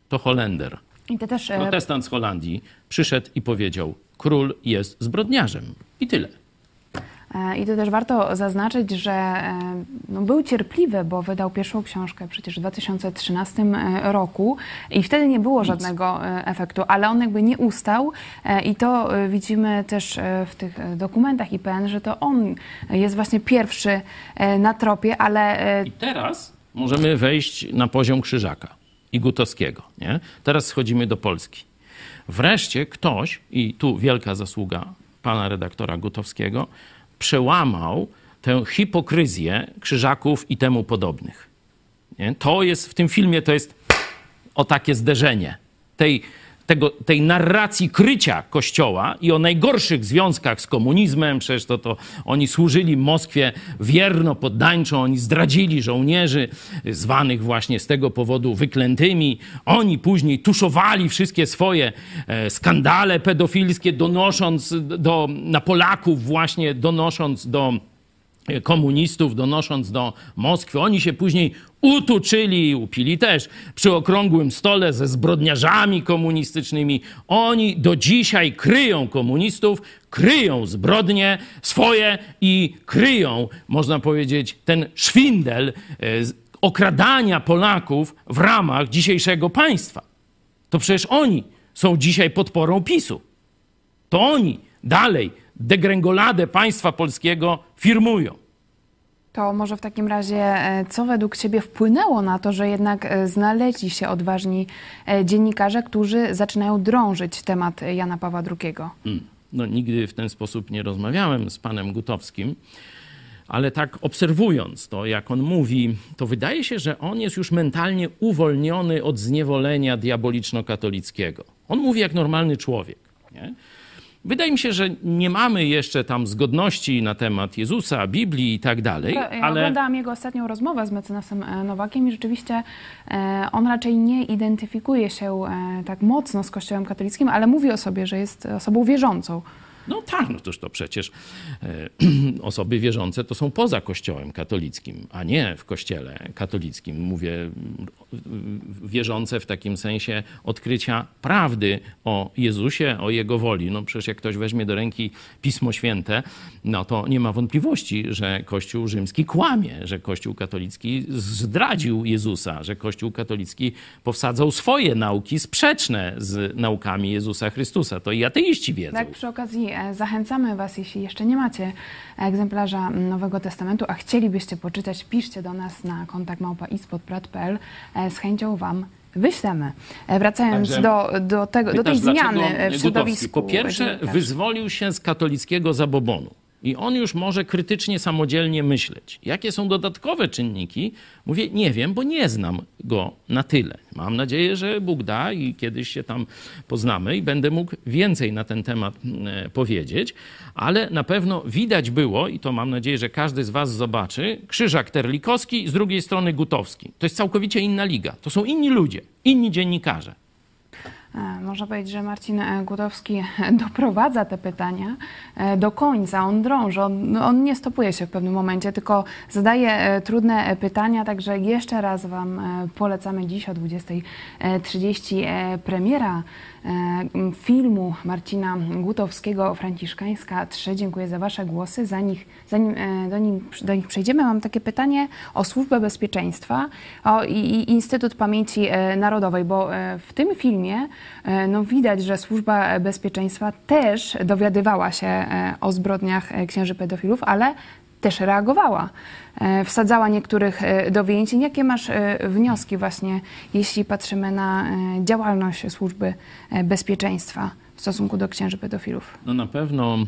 to Holender. I ty też e, Protestant z Holandii przyszedł i powiedział: Król jest zbrodniarzem. I tyle. E, I to też warto zaznaczyć, że e, no, był cierpliwy, bo wydał pierwszą książkę przecież w 2013 e, roku i wtedy nie było żadnego e, efektu, ale on jakby nie ustał i to widzimy też w tych dokumentach IPN, że to on jest właśnie pierwszy na tropie, ale I teraz możemy wejść na poziom Krzyżaka i Gutowskiego. Nie? Teraz schodzimy do Polski. Wreszcie ktoś, i tu wielka zasługa pana redaktora Gutowskiego, przełamał tę hipokryzję Krzyżaków i temu podobnych. Nie? To jest w tym filmie, to jest o takie zderzenie tej, tego, tej narracji krycia Kościoła i o najgorszych związkach z komunizmem. Przecież to, to oni służyli Moskwie wierno, poddańczo, oni zdradzili żołnierzy, zwanych właśnie z tego powodu wyklętymi. Oni później tuszowali wszystkie swoje e, skandale pedofilskie, donosząc do, na Polaków właśnie, donosząc do komunistów, donosząc do Moskwy. Oni się później utuczyli, upili też przy okrągłym stole ze zbrodniarzami komunistycznymi. Oni do dzisiaj kryją komunistów, kryją zbrodnie swoje i kryją, można powiedzieć, ten szwindel e, okradania Polaków w ramach dzisiejszego państwa. To przecież oni są dzisiaj podporą PiSu. To oni dalej degrengoladę państwa polskiego firmują. to może w takim razie, e, co według Ciebie wpłynęło na to, że jednak e, znaleźli się odważni e, dziennikarze, którzy zaczynają drążyć temat Jana Pawła II? Mm. No, nigdy w ten sposób nie rozmawiałem z panem Gutowskim, ale tak obserwując to, jak on mówi, to wydaje się, że on jest już mentalnie uwolniony od zniewolenia diaboliczno-katolickiego. On mówi jak normalny człowiek. Nie? Wydaje mi się, że nie mamy jeszcze tam zgodności na temat Jezusa, Biblii i tak dalej, Ja ale oglądałam jego ostatnią rozmowę z mecenasem e, Nowakiem i rzeczywiście e, on raczej nie identyfikuje się e, tak mocno z Kościołem katolickim, ale mówi o sobie, że jest osobą wierzącą. No tak, no toż to przecież e, *clears throat* osoby wierzące to są poza Kościołem katolickim, a nie w Kościele katolickim. Mówię wierzące w takim sensie odkrycia prawdy o Jezusie, o Jego woli. No przecież jak ktoś weźmie do ręki Pismo Święte, no to nie ma wątpliwości, że Kościół rzymski kłamie, że Kościół katolicki zdradził Jezusa, że Kościół katolicki powsadzał swoje nauki sprzeczne z naukami Jezusa Chrystusa. To i ateiści wiedzą. Tak, przy okazji zachęcamy Was, jeśli jeszcze nie macie egzemplarza Nowego Testamentu, a chcielibyście poczytać, piszcie do nas na kontakt małpa.ispodprat.pl. E, Z chęcią Wam wyślemy. E, Wracając Także do, do, tego, do tej Pytasz, zmiany w środowisku. Po pierwsze, wyzwolił się z katolickiego zabobonu. I on już może krytycznie, samodzielnie myśleć. Jakie są dodatkowe czynniki? Mówię, nie wiem, bo nie znam go na tyle. Mam nadzieję, że Bóg da i kiedyś się tam poznamy i będę mógł więcej na ten temat e, powiedzieć. Ale na pewno widać było, i to mam nadzieję, że każdy z Was zobaczy, Krzyżak Terlikowski, z drugiej strony Gutowski. To jest całkowicie inna liga. To są inni ludzie, inni dziennikarze. E, Można powiedzieć, że Marcin e, Gutowski *laughs* doprowadza te pytania e, do końca. On drąży, on, on nie stopuje się w pewnym momencie, tylko zadaje trudne pytania. Także jeszcze raz Wam polecamy dziś o 20.30 e, premiera filmu Marcina Gutowskiego Franciszkańska 3. Dziękuję za Wasze głosy. Za nich, zanim e, do, nim, do nich przejdziemy, mam takie pytanie o Służbę Bezpieczeństwa o, i, i Instytut Pamięci e, Narodowej, bo e, w tym filmie e, no, widać, że Służba Bezpieczeństwa też dowiadywała się e, o zbrodniach e, księży pedofilów, ale też reagowała. E, Wsadzała niektórych e, do więzień. Jakie masz e, wnioski właśnie, jeśli patrzymy na działalność Służby Bezpieczeństwa w stosunku do księży pedofilów? No na pewno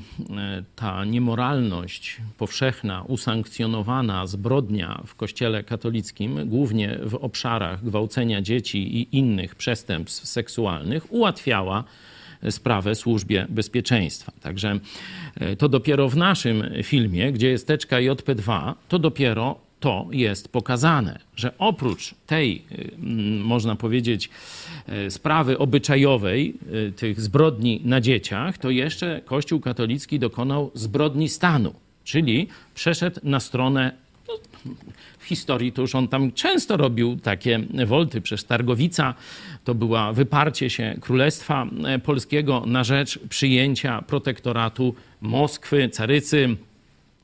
ta niemoralność powszechna, usankcjonowana zbrodnia w Kościele katolickim, głównie w obszarach gwałcenia dzieci i innych przestępstw seksualnych, ułatwiała sprawę służbie bezpieczeństwa. Także e, to dopiero w naszym filmie, gdzie jest teczka JP2, to dopiero to jest pokazane, że oprócz tej, mm, można powiedzieć, y, sprawy obyczajowej, tych zbrodni na dzieciach, to jeszcze Kościół katolicki dokonał zbrodni stanu, czyli przeszedł na stronę no, historii to już on tam często robił takie wolty. Przez Targowica to była wyparcie się Królestwa Polskiego na rzecz przyjęcia protektoratu Moskwy, carycy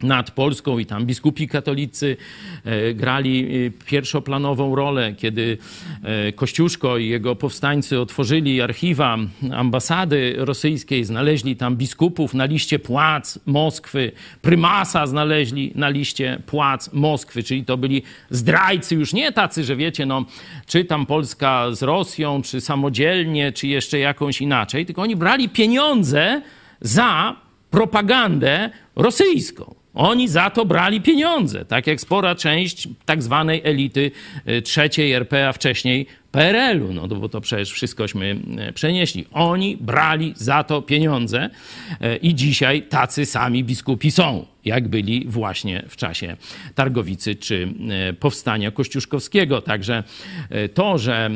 nad Polską i tam biskupi katolicy e, grali e, pierwszoplanową rolę, kiedy e, Kościuszko i jego powstańcy otworzyli archiwa ambasady rosyjskiej, znaleźli tam biskupów na liście płac Moskwy, prymasa znaleźli na liście płac Moskwy, czyli to byli zdrajcy, już nie tacy, że wiecie, no, czy tam Polska z Rosją, czy samodzielnie, czy jeszcze jakąś inaczej, tylko oni brali pieniądze za propagandę rosyjską. Oni za to brali pieniądze, tak jak spora część tak zwanej elity y, trzeciej RP, a wcześniej PRL-u, no bo to przecież wszystkośmy e, przenieśli. Oni brali za to pieniądze e, i dzisiaj tacy sami biskupi są, jak byli właśnie w czasie Targowicy czy e, powstania kościuszkowskiego. Także to, że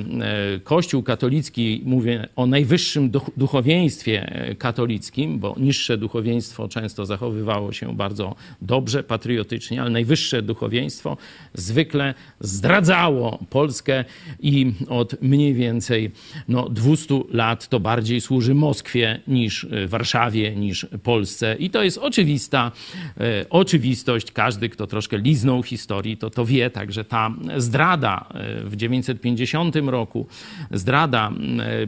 Kościół katolicki, mówię o najwyższym duch- duchowieństwie katolickim, bo niższe duchowieństwo często zachowywało się bardzo dobrze, patriotycznie, ale najwyższe duchowieństwo zwykle zdradzało Polskę i od mniej więcej no, 200 lat to bardziej służy Moskwie niż e, Warszawie, niż Polsce. I to jest oczywista e, oczywistość. Każdy, kto troszkę liznął historii, to to wie. Także ta zdrada e, w 950 roku, zdrada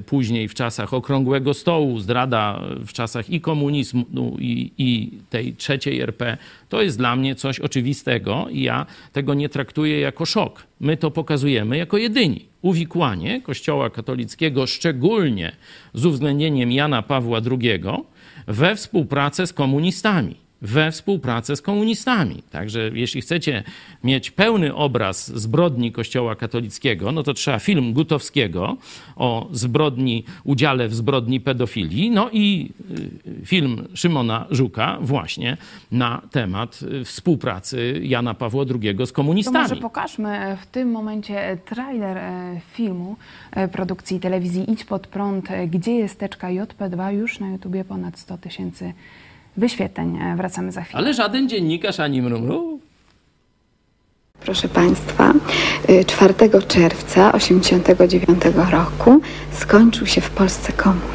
później w czasach Okrągłego Stołu, zdrada w czasach i komunizmu, i, i tej trzeciej RP, to jest dla mnie coś oczywistego i ja tego nie traktuję jako szok. My to pokazujemy jako jedyni. Uwikłanie Kościoła katolickiego, szczególnie z uwzględnieniem Jana Pawła II, we współpracę z komunistami. We współpracę z komunistami. Także jeśli chcecie mieć pełny obraz zbrodni Kościoła katolickiego, no to trzeba film Gutowskiego o zbrodni, udziale w zbrodni pedofilii, no i y, film Szymona Żuka właśnie na temat y, współpracy Jana Pawła II z To komunistami. może pokażmy w tym momencie trailer e, filmu e, produkcji telewizji Idź Pod Prąd, e, gdzie jest teczka JP2, już na YouTubie ponad 100 tysięcy wyświetleń. E, Wracamy za chwilę. Ale żaden dziennikarz ani mrumru. Proszę Państwa, y, 4 czerwca 1989 roku skończył się w Polsce komunizm.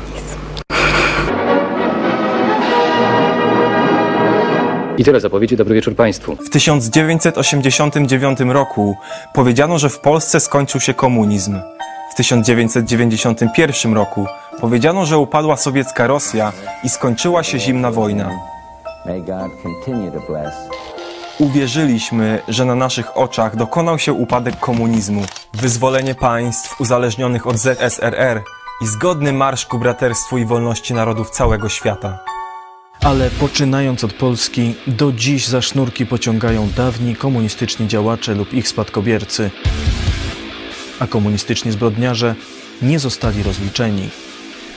I tyle zapowiedzi. Dobry wieczór Państwu. W 1989 roku powiedziano, że w Polsce skończył się komunizm. W 1991 roku powiedziano, że upadła sowiecka Rosja i skończyła się zimna wojna. Uwierzyliśmy, że na naszych oczach dokonał się upadek komunizmu, wyzwolenie państw uzależnionych od ZSRR i zgodny marsz ku braterstwu i wolności narodów całego świata. Ale poczynając od Polski, do dziś za sznurki pociągają dawni komunistyczni działacze lub ich spadkobiercy. A komunistyczni zbrodniarze nie zostali rozliczeni.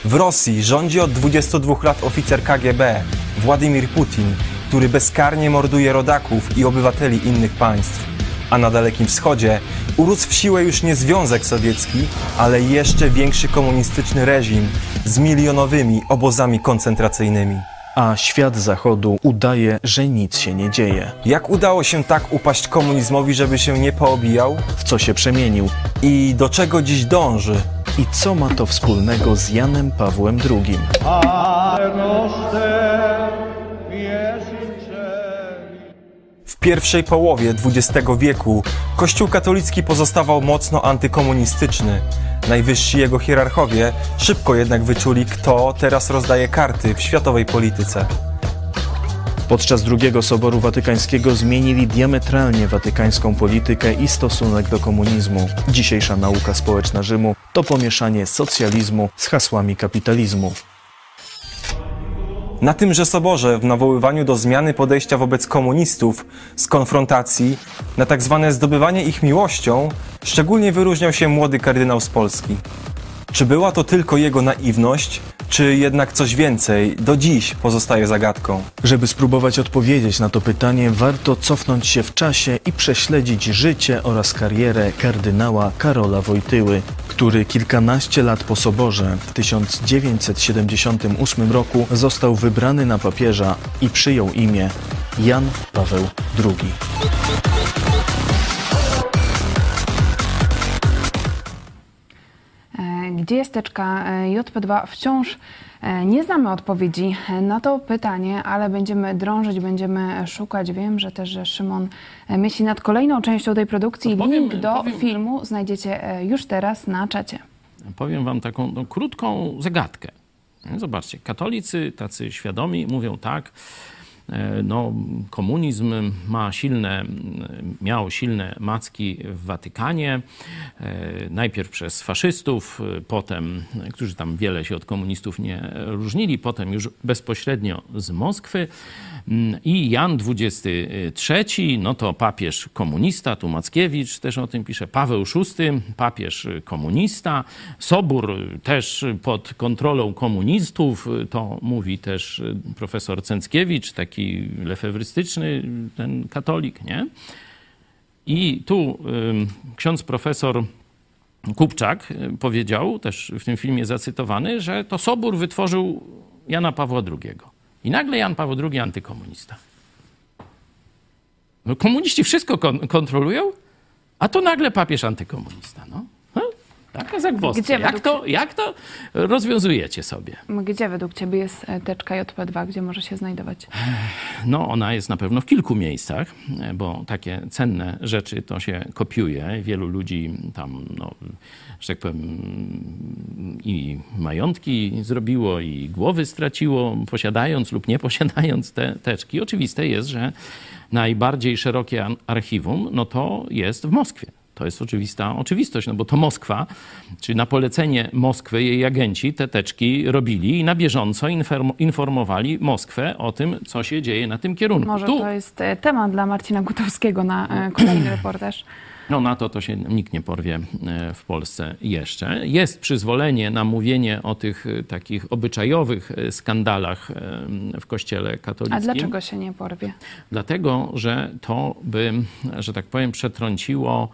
W Rosji rządzi od 22 lat oficer KGB Władimir Putin, który bezkarnie morduje rodaków i obywateli innych państw. A na Dalekim Wschodzie urósł w siłę już nie Związek Sowiecki, ale jeszcze większy komunistyczny reżim z milionowymi obozami koncentracyjnymi. A świat zachodu udaje, że nic się nie dzieje. Jak udało się tak upaść komunizmowi, żeby się nie poobijał? W co się przemienił I do czego dziś dąży? i co ma to wspólnego z Janem Pawłem II? W pierwszej połowie XX wieku Kościół katolicki pozostawał mocno antykomunistyczny. Najwyżsi jego hierarchowie szybko jednak wyczuli, kto teraz rozdaje karty w światowej polityce. Podczas II Soboru Watykańskiego zmienili diametralnie watykańską politykę i stosunek do komunizmu. Dzisiejsza nauka społeczna Rzymu to pomieszanie socjalizmu z hasłami kapitalizmu. Na tymże soborze, w nawoływaniu do zmiany podejścia wobec komunistów, z konfrontacji, na tak zwane zdobywanie ich miłością, szczególnie wyróżniał się młody kardynał z Polski. Czy była to tylko jego naiwność, czy jednak coś więcej, do dziś pozostaje zagadką. Żeby spróbować odpowiedzieć na to pytanie, warto cofnąć się w czasie i prześledzić życie oraz karierę kardynała Karola Wojtyły, który kilkanaście lat po soborze w 1978 roku został wybrany na papieża i przyjął imię Jan Paweł II. Gdzie jest teczka e, JP2? Wciąż e, nie znamy odpowiedzi na to pytanie, ale będziemy drążyć, będziemy szukać. Wiem, że też że Szymon e, myśli nad kolejną częścią tej produkcji. Powiem- Link do powiem- filmu znajdziecie e, już teraz na czacie. powiem wam taką no, krótką zagadkę. Zobaczcie, katolicy, tacy świadomi, mówią tak, e, no, komunizm ma silne, miał silne macki w Watykanie, e, najpierw przez faszystów, e, potem, e, którzy tam wiele się od komunistów nie różnili, potem już bezpośrednio z Moskwy. Mm, I Jan XXIII, no to papież komunista, tu Mackiewicz też o tym pisze, Paweł VI, papież komunista, Sobór też pod kontrolą komunistów, to mówi też profesor Cęckiewicz, taki lefebrystyczny ten katolik, nie? I tu ksiądz profesor Kupczak y, powiedział, też w tym filmie zacytowany, że to Sobór wytworzył Jana Pawła II. I nagle Jan Paweł II antykomunista. No, komuniści wszystko kon- kontrolują, a to nagle papież antykomunista. No. Taka zagwozdka. Gdzie Jak to, jak to rozwiązujecie sobie? Gdzie według Ciebie jest e, teczka JP2? Gdzie może się znajdować? No, ona jest na pewno w kilku miejscach, e, bo takie cenne rzeczy to się kopiuje. Wielu ludzi tam, no, że tak powiem, i majątki zrobiło, i głowy straciło, posiadając lub nie posiadając te teczki. Oczywiste jest, że najbardziej szerokie archiwum, no to jest w Moskwie. To jest oczywista oczywistość, no bo to Moskwa, czyli na polecenie Moskwy jej agenci te teczki robili i na bieżąco informowali Moskwę o tym, co się dzieje na tym kierunku. Może tu. to jest e, temat dla Marcina Gutowskiego na e, kolejny *clears throat* reportaż. No na to to się nikt nie porwie e, w Polsce jeszcze. Jest przyzwolenie na mówienie o tych takich obyczajowych skandalach w Kościele katolickim. A dlaczego się nie porwie? Dlatego, że to by, że tak powiem, przetrąciło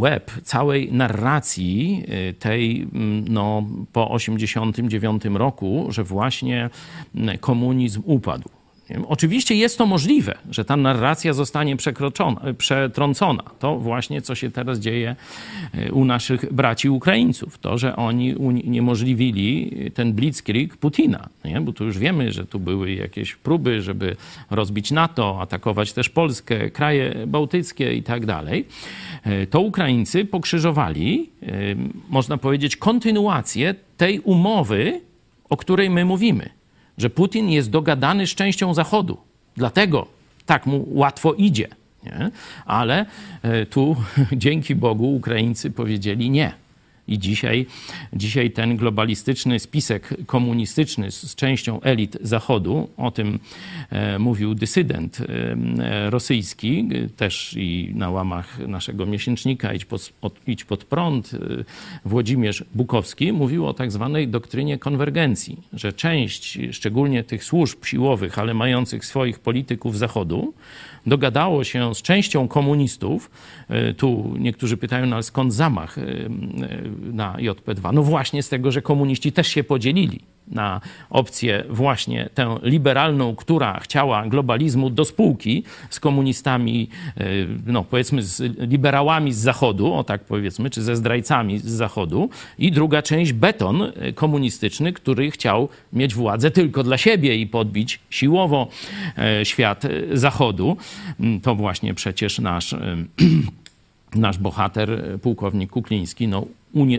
web całej narracji tej no, po 89 roku, że właśnie komunizm upadł. Oczywiście jest to możliwe, że ta narracja zostanie przetrącona. To właśnie, co się teraz dzieje e, u naszych braci Ukraińców. To, że oni uniemożliwili ten blitzkrieg Putina. Nie? Bo tu już wiemy, że tu były jakieś próby, żeby rozbić NATO, atakować też Polskę, kraje bałtyckie i tak dalej. E, to Ukraińcy pokrzyżowali, e, można powiedzieć, kontynuację tej umowy, o której my mówimy że Putin jest dogadany z częścią Zachodu. Dlatego tak mu łatwo idzie. Nie? Ale e, tu *laughs* dzięki Bogu Ukraińcy powiedzieli nie. I dzisiaj, dzisiaj ten globalistyczny spisek komunistyczny z, częścią elit Zachodu, o tym e, mówił dysydent e, rosyjski, też i na łamach naszego miesięcznika Idź pod, od, Idź pod prąd, e, Włodzimierz Bukowski, mówił o tak zwanej doktrynie konwergencji, że część, szczególnie tych służb siłowych, ale mających swoich polityków Zachodu, dogadało się z częścią komunistów. E, tu niektórzy pytają, no ale skąd zamach e, e, na JP2? No właśnie z tego, że komuniści też się podzielili na opcję właśnie tę liberalną, która chciała globalizmu do spółki z komunistami, no powiedzmy z liberałami z Zachodu, o tak powiedzmy, czy ze zdrajcami z Zachodu i druga część beton komunistyczny, który chciał mieć władzę tylko dla siebie i podbić siłowo świat Zachodu. Mm, to właśnie przecież nasz, *clears throat* nasz bohater, pułkownik Kukliński, no,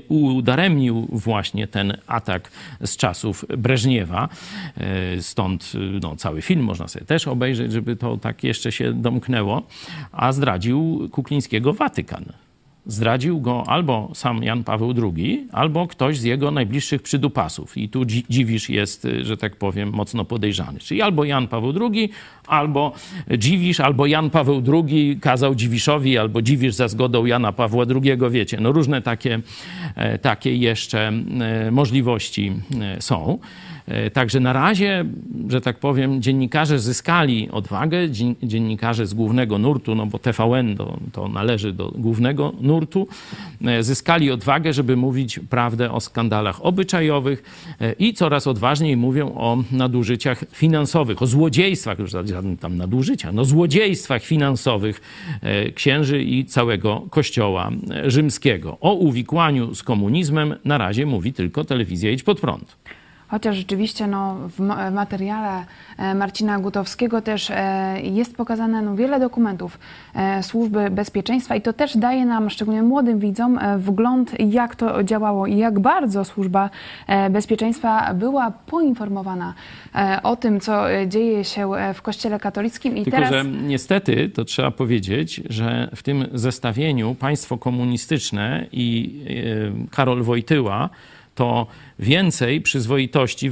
udaremnił właśnie ten atak z czasów Breżniewa. E, stąd no, cały film można sobie też obejrzeć, żeby to tak jeszcze się domknęło, a zdradził Kuklińskiego Watykan zdradził go albo sam Jan Paweł II, albo ktoś z jego najbliższych przydupasów. I tu Dziwisz jest, że tak powiem, mocno podejrzany. Czyli albo Jan Paweł II, albo Dziwisz, albo Jan Paweł II kazał Dziwiszowi, albo Dziwisz za zgodą Jana Pawła II, wiecie. No różne takie, e, takie jeszcze e, możliwości e, są. E, także na razie, że tak powiem, dziennikarze zyskali odwagę, dziennikarze z głównego nurtu, no bo TVN to, to należy do głównego nurtu, e, zyskali odwagę, żeby mówić prawdę o skandalach obyczajowych e, i coraz odważniej mówią o nadużyciach finansowych, o złodziejstwach, już żadnych tam nadużycia, no złodziejstwach finansowych księży i całego kościoła rzymskiego. O uwikłaniu z komunizmem na razie mówi tylko telewizja Idź Pod Prąd. Chociaż rzeczywiście no, w materiale e, Marcina Gutowskiego też e, jest pokazane no, wiele dokumentów e, służby bezpieczeństwa i to też daje nam, szczególnie młodym widzom, wgląd jak to działało i jak bardzo służba bezpieczeństwa była poinformowana o tym, co dzieje się w Kościele katolickim. I Tylko, teraz... że niestety to trzeba powiedzieć, że w tym zestawieniu państwo komunistyczne i Karol Wojtyła to więcej przyzwoitości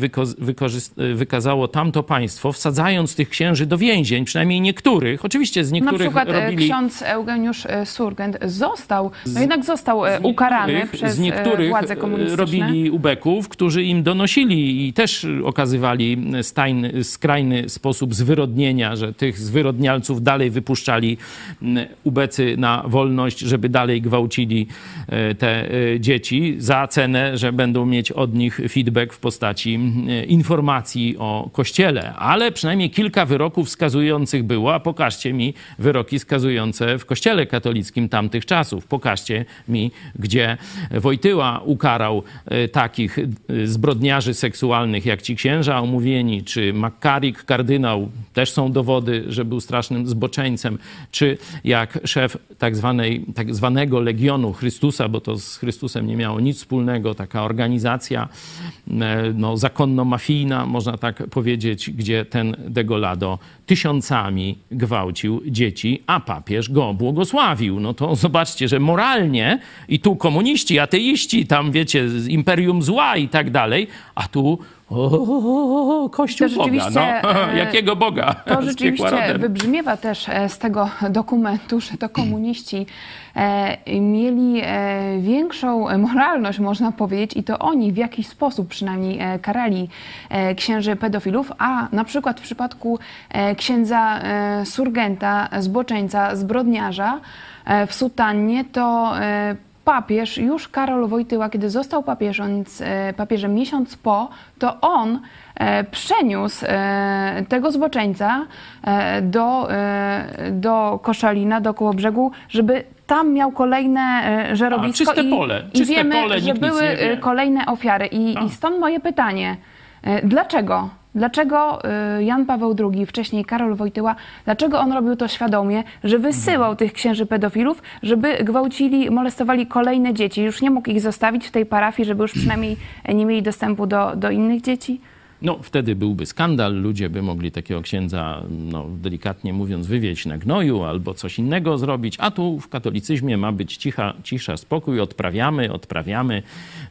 wykazało tamto państwo, wsadzając tych księży do więzień, przynajmniej niektórych. Oczywiście z niektórych Na przykład e, robili... ksiądz Eugeniusz e, Surgent został, no jednak został e, ukarany przez z niektórych władze komunistyczne. robili ubeków, którzy im donosili i też okazywali stajny, skrajny sposób zwyrodnienia, że tych zwyrodnialców dalej wypuszczali ubecy na wolność, żeby dalej gwałcili te dzieci za cenę, że będą mieć od nich feedback w postaci informacji o Kościele, ale przynajmniej kilka wyroków skazujących było, a pokażcie mi wyroki skazujące w Kościele katolickim tamtych czasów. Pokażcie mi, gdzie Wojtyła ukarał e, takich e, zbrodniarzy seksualnych jak ci księża omówieni, czy McCarrick, kardynał, też są dowody, że był strasznym zboczeńcem, czy jak szef tak, zwanej, tak zwanego Legionu Chrystusa, bo to z Chrystusem nie miało nic wspólnego, taka organizacja no, zakonno-mafijna, można tak powiedzieć, gdzie ten Degolado tysiącami gwałcił dzieci, a papież go błogosławił. No to zobaczcie, że moralnie i tu komuniści, ateiści, tam wiecie, imperium zła i tak dalej, a tu o, Kościół To Boga. No, *laughs* e, jakiego Boga? To *laughs* rzeczywiście wybrzmiewa też e, z tego dokumentu, że to komuniści e, mieli większą moralność, można powiedzieć, i to oni w jakiś sposób przynajmniej karali księży pedofilów, a na przykład w przypadku księdza surgenta, zboczeńca, zbrodniarza w sutannie, to papież, już Karol Wojtyła, kiedy został papieżem, e, papieżem miesiąc po, to on e, przeniósł e, tego zboczeńca do, do Koszalina, do Kołobrzegu, żeby tam miał kolejne żerowisko czyste i, pole, i czyste wiemy, pole, że były wie. kolejne ofiary. I. I stąd moje pytanie. Dlaczego? Dlaczego e, Jan Paweł II, wcześniej Karol Wojtyła, dlaczego on robił to świadomie, że wysyłał tych księży pedofilów, żeby gwałcili, molestowali kolejne dzieci? Już nie mógł ich zostawić w tej parafii, żeby już przynajmniej nie mieli dostępu do, do innych dzieci? No, wtedy byłby skandal, ludzie by mogli takiego księdza, no, delikatnie mówiąc, wywieźć na gnoju albo coś innego zrobić, a tu w katolicyzmie ma być cicha, cisza, spokój, odprawiamy, odprawiamy,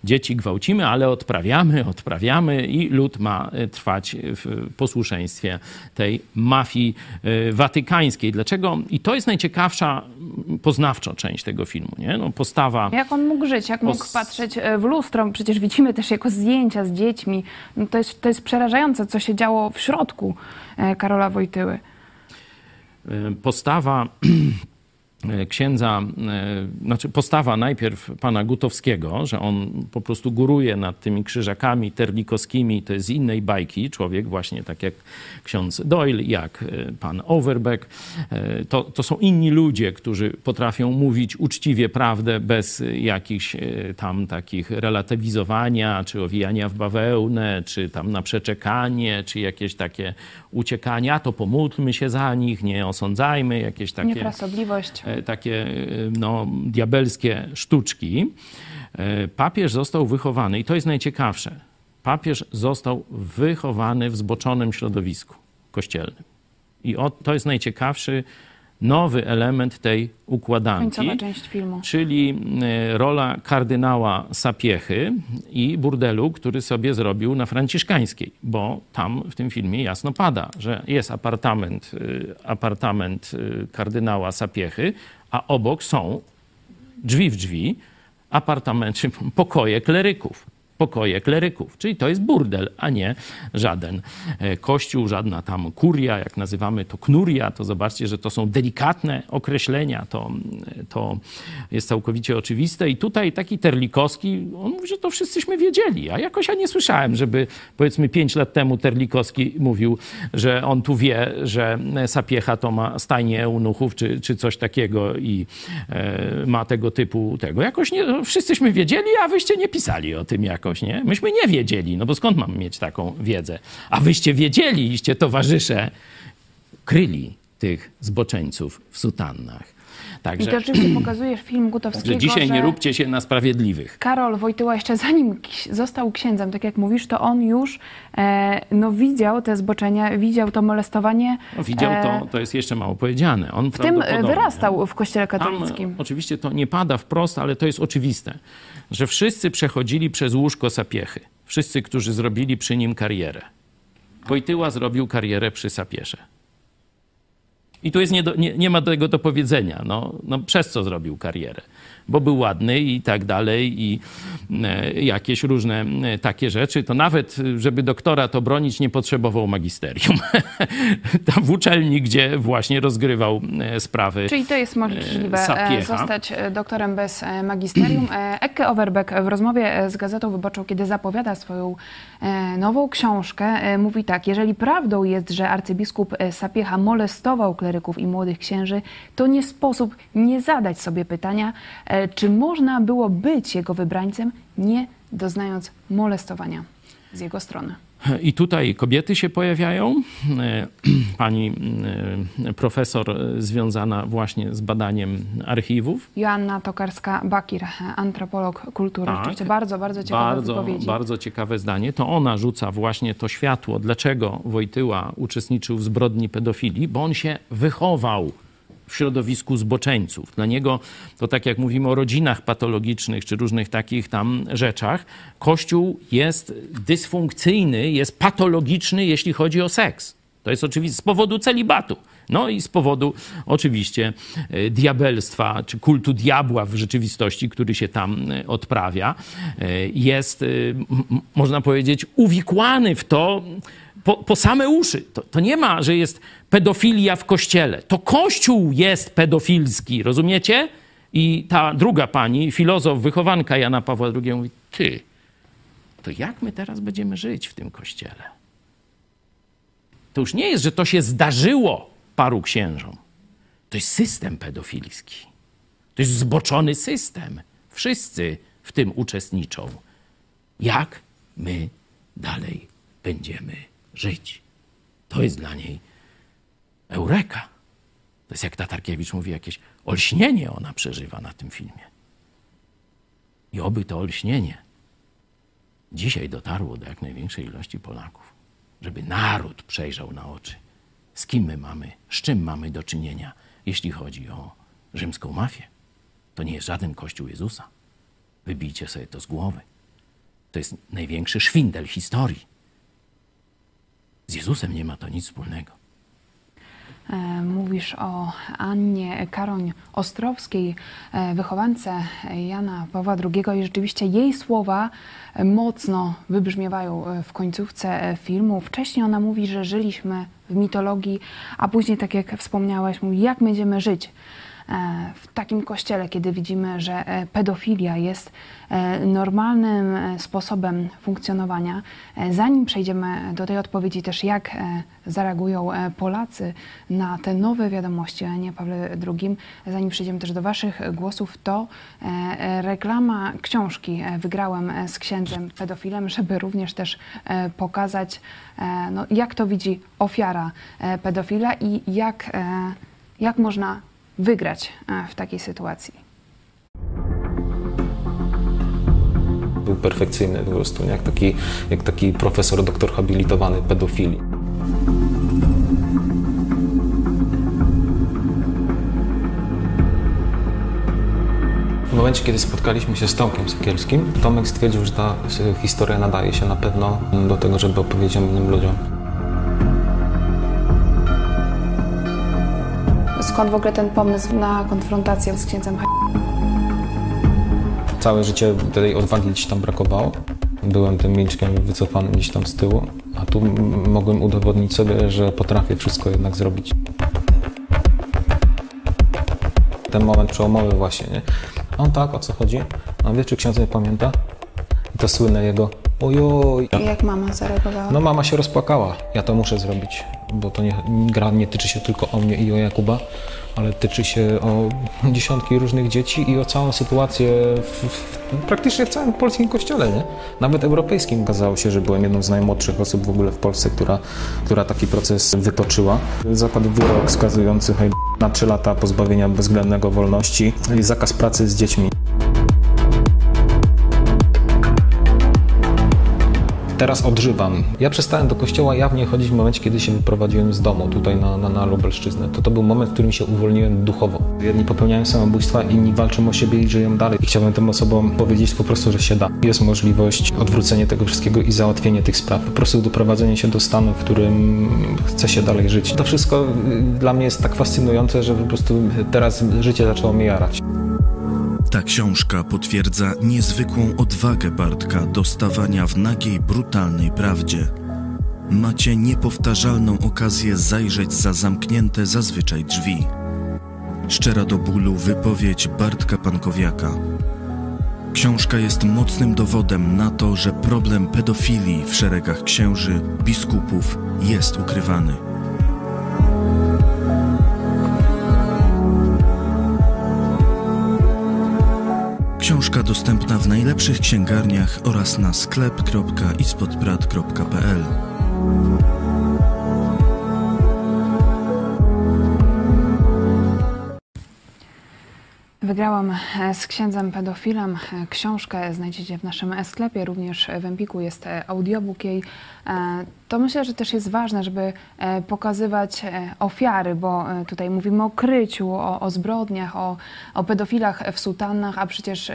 dzieci gwałcimy, ale odprawiamy, odprawiamy i lud ma e, trwać w posłuszeństwie tej mafii e, watykańskiej. Dlaczego? I to jest najciekawsza m, poznawczo część tego filmu, nie? No, postawa... Jak on mógł żyć, jak mógł patrzeć e, w lustro? Przecież widzimy też jego zdjęcia z dziećmi. No to, jest, to jest przerażające, co się działo w środku e, Karola Wojtyły. E, postawa *clears throat* księdza, e, znaczy postawa najpierw pana Gutowskiego, że on po prostu góruje nad tymi krzyżakami terlikowskimi, to jest z innej bajki, człowiek właśnie tak jak ksiądz Doyle, jak e, pan Overbeck. E, To, to są inni ludzie, którzy potrafią mówić uczciwie prawdę bez jakichś e, tam takich relatywizowania, czy owijania w bawełnę, czy tam na przeczekanie, czy jakieś takie uciekania, to pomódlmy się za nich, nie osądzajmy, jakieś takie Niefrasobliwość. E, takie e, no, diabelskie sztuczki. E, Papież został wychowany, i to jest najciekawsze, papież został wychowany w zboczonym środowisku kościelnym. I to jest najciekawszy nowy element tej układanki. Końcowa część filmu. Czyli e, rola kardynała Sapiechy i burdelu, który sobie zrobił na Franciszkańskiej, bo tam w tym filmie jasno pada, że jest apartament, e, apartament e, kardynała Sapiechy, a obok są drzwi w drzwi apartamenty, pokoje kleryków. Pokoje kleryków, czyli to jest burdel, a nie żaden e, kościół, żadna tam kuria, jak nazywamy to knuria, to zobaczcie, że to są delikatne określenia, to, to jest całkowicie oczywiste. I tutaj taki Terlikowski, on mówi, że to wszyscyśmy wiedzieli, a jakoś ja nie słyszałem, żeby powiedzmy pięć lat temu Terlikowski mówił, że on tu wie, że Sapiecha to ma stajnię eunuchów, czy, czy coś takiego i e, ma tego typu tego. Jakoś nie, no, wszyscyśmy wiedzieli, a wyście nie pisali o tym jakoś, nie? Myśmy nie wiedzieli, no bo skąd mam mieć taką wiedzę? A wyście wiedzieli, iście towarzysze kryli tych zboczeńców w sutannach. I to rzeczywiście pokazujesz film Gutowskiego, dzisiaj nie że róbcie się na sprawiedliwych. Karol Wojtyła jeszcze zanim został księdzem, tak jak mówisz, to on już e, no, widział te zboczenia, widział to molestowanie. No, widział e, to, to jest jeszcze mało powiedziane. On W tym wyrastał w kościele Tam katolickim. oczywiście to nie pada wprost, ale to jest oczywiste, że wszyscy przechodzili przez łóżko Sapiechy. Wszyscy, którzy zrobili przy nim karierę. Wojtyła zrobił karierę przy Sapiesze. I tu jest nie, do, nie, nie ma tego do powiedzenia. No, no, przez co zrobił karierę? Bo był ładny i tak dalej, i e, jakieś różne e, takie rzeczy. To nawet, żeby doktora to bronić, nie potrzebował magisterium. *laughs* Tam w uczelni, gdzie właśnie rozgrywał e, sprawy. Czyli to jest możliwe Sapiecha. zostać doktorem bez magisterium. Ecke Overbeck w rozmowie z Gazetą Wyborczą, kiedy zapowiada swoją nową książkę, mówi tak, jeżeli prawdą jest, że arcybiskup Sapiecha molestował kleryków i młodych księży, to nie sposób nie zadać sobie pytania, e, czy można było być jego wybrańcem, nie doznając molestowania z jego strony. I tutaj kobiety się pojawiają. *clears throat* Pani profesor związana właśnie z badaniem archiwów. Joanna Tokarska-Bakir, antropolog kultury. Tak. Rzeczywiście bardzo, bardzo ciekawe Bardzo, wypowiedzi. bardzo ciekawe zdanie. To ona rzuca właśnie to światło, dlaczego Wojtyła uczestniczył w zbrodni pedofilii, bo on się wychował w środowisku zboczeńców. Dla niego to tak jak mówimy o rodzinach patologicznych czy różnych takich tam rzeczach, Kościół jest dysfunkcyjny, jest patologiczny, jeśli chodzi o seks. To jest oczywiście z powodu celibatu. No i z powodu oczywiście e, diabelstwa, czy kultu diabła w rzeczywistości, który się tam e, odprawia. E, Jest, można powiedzieć, uwikłany w to po, po same uszy. To, to nie ma, że jest pedofilia w kościele. To kościół jest pedofilski, rozumiecie? I ta druga pani, filozof, wychowanka Jana Pawła II mówi, ty, to jak my teraz będziemy żyć w tym kościele? To już nie jest, że to się zdarzyło paru księżom. To jest system pedofilski. To jest zboczony system. Wszyscy w tym uczestniczą. Jak my dalej będziemy żyć? To jest dla niej eureka. To jest jak Tatarkiewicz mówi, jakieś olśnienie ona przeżywa na tym filmie. I oby to olśnienie dzisiaj dotarło do jak największej ilości Polaków, żeby naród przejrzał na oczy, z kim my mamy, z czym mamy do czynienia, jeśli chodzi o rzymską mafię. To nie jest żaden kościół Jezusa. Wybijcie sobie to z głowy. To jest największy szwindel historii. Z Jezusem nie ma to nic wspólnego. E, Mówisz o Annie Karoń-Ostrowskiej, e, wychowance Jana Pawła II i rzeczywiście jej słowa mocno wybrzmiewają e, w końcówce filmu. Wcześniej ona mówi, że żyliśmy w mitologii, a później, tak jak wspomniałaś, mówi, jak będziemy żyć w takim kościele, kiedy widzimy, że e, pedofilia jest e, normalnym e, sposobem funkcjonowania. E, Zanim przejdziemy do tej odpowiedzi też, jak e, zareagują e, Polacy na te nowe wiadomości o Janie Pawle II, zanim przejdziemy też do Waszych głosów, to e, e, reklama książki e, Wygrałem e, z księdzem pedofilem, żeby również też e, pokazać, e, no, jak to widzi ofiara e, pedofila i jak, e, jak można wygrać e, w takiej sytuacji. Był perfekcyjny po prostu, jak taki, jak taki profesor, doktor habilitowany pedofilii. W momencie, kiedy spotkaliśmy się z Tomkiem Sekielskim, Tomek stwierdził, że ta y, historia nadaje się na pewno do tego, żeby opowiedzieć innym ludziom. Skąd w ogóle ten pomysł na konfrontację z księdzem Całe życie tej odwagi gdzieś tam brakowało. Byłem tym milczkiem wycofanym gdzieś tam z tyłu, a tu mogłem udowodnić sobie, że potrafię wszystko jednak zrobić. Ten moment przełomowy właśnie, nie? A On tak, o co chodzi? A wie, czy ksiądz nie pamięta? I to słynne jego ojoj. Jak mama zareagowała? No mama się rozpłakała. Ja to muszę zrobić, bo to nie, gra nie tyczy się tylko o mnie i o Jakuba, ale tyczy się o dziesiątki różnych dzieci i o całą sytuację w, w, praktycznie w całym polskim kościele, nie? Nawet europejskim. Okazało się, że byłem jedną z najmłodszych osób w ogóle w Polsce, która, która taki proces wytoczyła. Zapadł wyrok skazujący na 3 lata pozbawienia bezwzględnego wolności i zakaz pracy z dziećmi. Teraz odżywam. Ja przestałem do kościoła jawnie chodzić w momencie, kiedy się wyprowadziłem z domu tutaj na, na, na Lubelszczyznę. To to był moment, w którym się uwolniłem duchowo. Jedni popełniają samobójstwa, inni walczą o siebie i żyją dalej. I chciałbym tym osobom powiedzieć po prostu, że się da. Jest możliwość odwrócenia tego wszystkiego i załatwienia tych spraw. Po prostu doprowadzenie się do stanu, w którym chce się dalej żyć. To wszystko y, dla mnie jest tak fascynujące, że po prostu teraz życie zaczęło mnie jarać. Ta książka potwierdza niezwykłą odwagę Bartka do stawania w nagiej, brutalnej prawdzie. Macie niepowtarzalną okazję zajrzeć za zamknięte zazwyczaj drzwi. Szczera do bólu wypowiedź Bartka Pankowiaka. Książka jest mocnym dowodem na to, że problem pedofilii w szeregach księży, biskupów jest ukrywany. Książka dostępna w najlepszych księgarniach oraz na sklep.ispodprat.pl. Wygrałam e, z księdzem pedofilem e, książkę, znajdziecie w naszym sklepie, również w Empiku jest e, audiobook jej. To myślę, że też jest ważne, żeby pokazywać ofiary, bo tutaj mówimy o kryciu, o, o zbrodniach, o, o pedofilach w sutannach, a przecież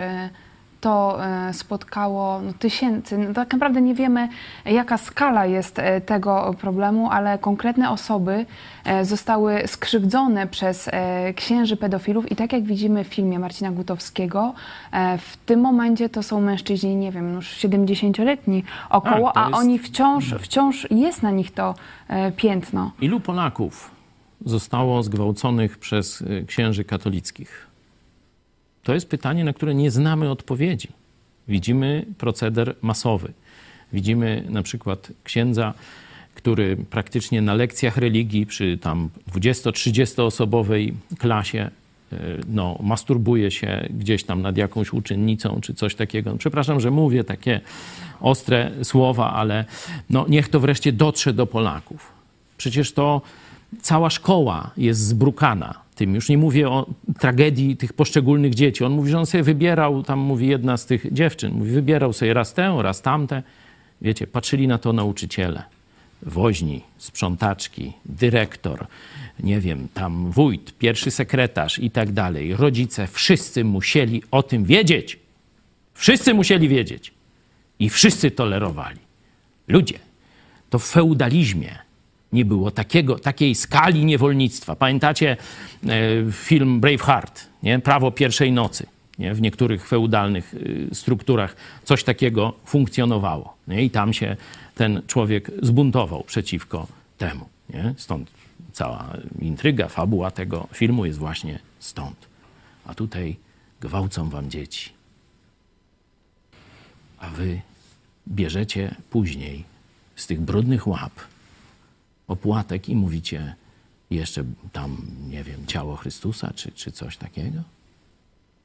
to e, spotkało no, tysięcy. No, tak naprawdę nie wiemy, jaka skala jest e, tego problemu, ale konkretne osoby e, zostały skrzywdzone przez księży pedofilów i tak jak widzimy w filmie Marcina Gutowskiego, w tym momencie to są mężczyźni, nie wiem, już 70-letni około, a, jest... a oni wciąż, wciąż jest na nich to piętno. Ilu Polaków zostało zgwałconych przez księży katolickich? To jest pytanie, na które nie znamy odpowiedzi. Widzimy proceder masowy. Widzimy na przykład księdza, który praktycznie na lekcjach religii przy tam 20-30 osobowej klasie e, no, masturbuje się gdzieś tam nad jakąś uczennicą czy coś takiego. Przepraszam, że mówię takie ostre słowa, ale no, niech to wreszcie dotrze do Polaków. Przecież to cała szkoła jest zbrukana tym. Już nie mówię o tragedii tych poszczególnych dzieci. On mówi, że on sobie wybierał, tam mówi jedna z tych dziewczyn, mówi, wybierał sobie raz tę, raz tamte. Wiecie, patrzyli na to nauczyciele, woźni, sprzątaczki, dyrektor, nie wiem, tam wójt, pierwszy sekretarz i tak dalej. Rodzice, wszyscy musieli o tym wiedzieć. Wszyscy musieli wiedzieć. I wszyscy tolerowali. Ludzie, to w feudalizmie nie było takiego, takiej skali niewolnictwa. Pamiętacie e, film Braveheart, nie? Prawo pierwszej nocy. Nie? W niektórych feudalnych e, strukturach coś takiego funkcjonowało. Nie? I tam się ten człowiek zbuntował przeciwko temu. Nie? Stąd cała intryga, fabuła tego filmu jest właśnie stąd. A tutaj gwałcą wam dzieci. A wy bierzecie później z tych brudnych łap opłatek i mówicie jeszcze tam, nie wiem, ciało Chrystusa czy, czy coś takiego?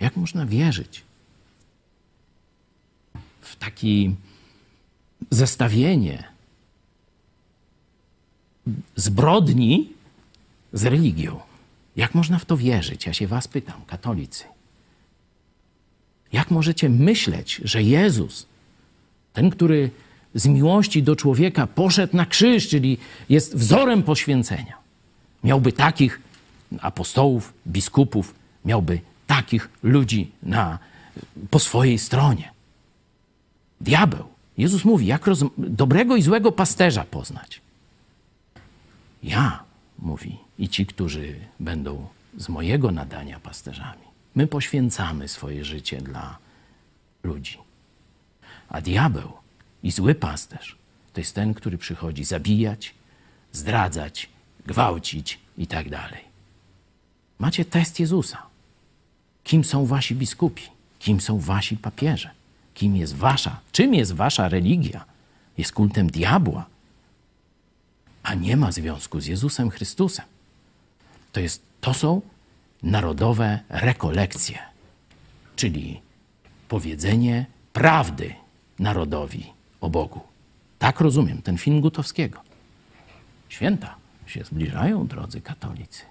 Jak można wierzyć w takie zestawienie zbrodni z religią? Jak można w to wierzyć? Ja się was pytam, katolicy. Jak możecie myśleć, że Jezus, ten, który z miłości do człowieka poszedł na krzyż, czyli jest wzorem poświęcenia. Miałby takich apostołów, biskupów, miałby takich ludzi na, po swojej stronie. Diabeł. Jezus mówi, jak dobrego i złego pasterza poznać. Ja, mówi, i ci, którzy będą z mojego nadania pasterzami. My poświęcamy swoje życie dla ludzi. A diabeł i zły pasterz to jest ten, który przychodzi zabijać, zdradzać, gwałcić i tak. Macie test Jezusa. Kim są wasi biskupi? Kim są wasi papieże? Kim jest wasza? Czym jest wasza religia? Jest kultem diabła, a nie ma związku z Jezusem Chrystusem. To, jest, to są narodowe rekolekcje, czyli powiedzenie prawdy narodowi o Bogu. Tak rozumiem ten film Gutowskiego. Święta się zbliżają, drodzy katolicy.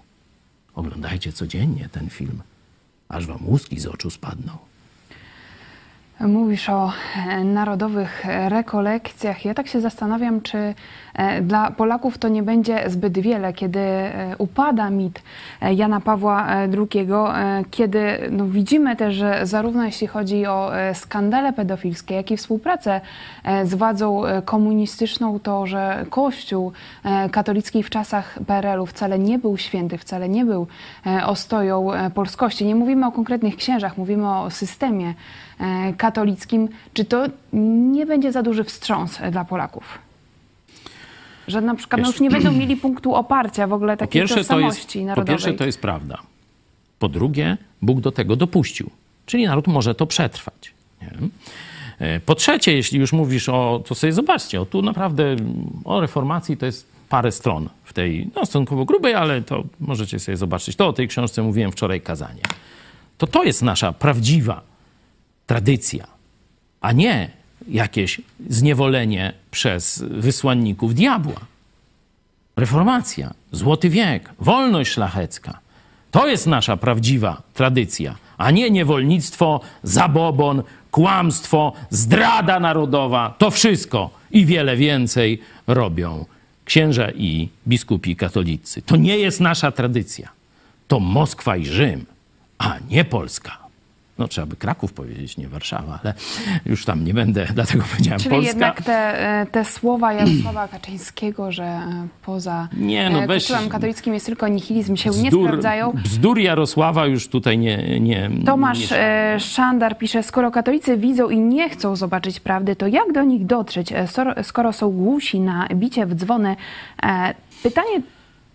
Oglądajcie codziennie ten film, aż wam łuski z oczu spadną. Mówisz o e, narodowych rekolekcjach. Ja tak się zastanawiam, czy e, dla Polaków to nie będzie zbyt wiele, kiedy e, upada mit Jana Pawła II, kiedy no, widzimy też, że zarówno jeśli chodzi o skandale pedofilskie, jak i współpracę z władzą komunistyczną, to że Kościół katolicki w czasach PRL-u wcale nie był święty, wcale nie był ostoją polskości. Nie mówimy o konkretnych księżach, mówimy o systemie katolickim, czy to nie będzie za duży wstrząs dla Polaków? Że na przykład no już nie będą *clears throat* mieli punktu oparcia w ogóle takiej po tożsamości to jest, narodowej. Po pierwsze to jest prawda. Po drugie, Bóg do tego dopuścił. Czyli naród może to przetrwać. Nie? E, po trzecie, jeśli już mówisz o, to sobie zobaczcie, o tu naprawdę o reformacji to jest parę stron w tej, no stosunkowo grubej, ale to możecie sobie zobaczyć. To o tej książce mówiłem wczoraj kazanie. To to jest nasza prawdziwa tradycja, a nie jakieś zniewolenie przez wysłanników diabła. Reformacja, złoty wiek, wolność szlachecka. To jest nasza prawdziwa tradycja, a nie niewolnictwo, zabobon, kłamstwo, zdrada narodowa. To wszystko i wiele więcej robią księża i biskupi katolicy. To nie jest nasza tradycja. To Moskwa i Rzym, a nie Polska. No trzeba by Kraków powiedzieć, nie Warszawa, ale już tam nie będę, *laughs* dlatego powiedziałem Czyli Polska. jednak te, e, te słowa Jarosława *clears throat* Kaczyńskiego, że e, poza Nie, no e, weź- katolickim jest tylko nihilizm, się nie Bzdur, sprawdzają. bzdur Jarosława już tutaj nie... nie Tomasz nie Szandar pisze, skoro katolicy widzą i nie chcą zobaczyć prawdy, to jak do nich dotrzeć, skoro są głusi na bicie w dzwony? Pytanie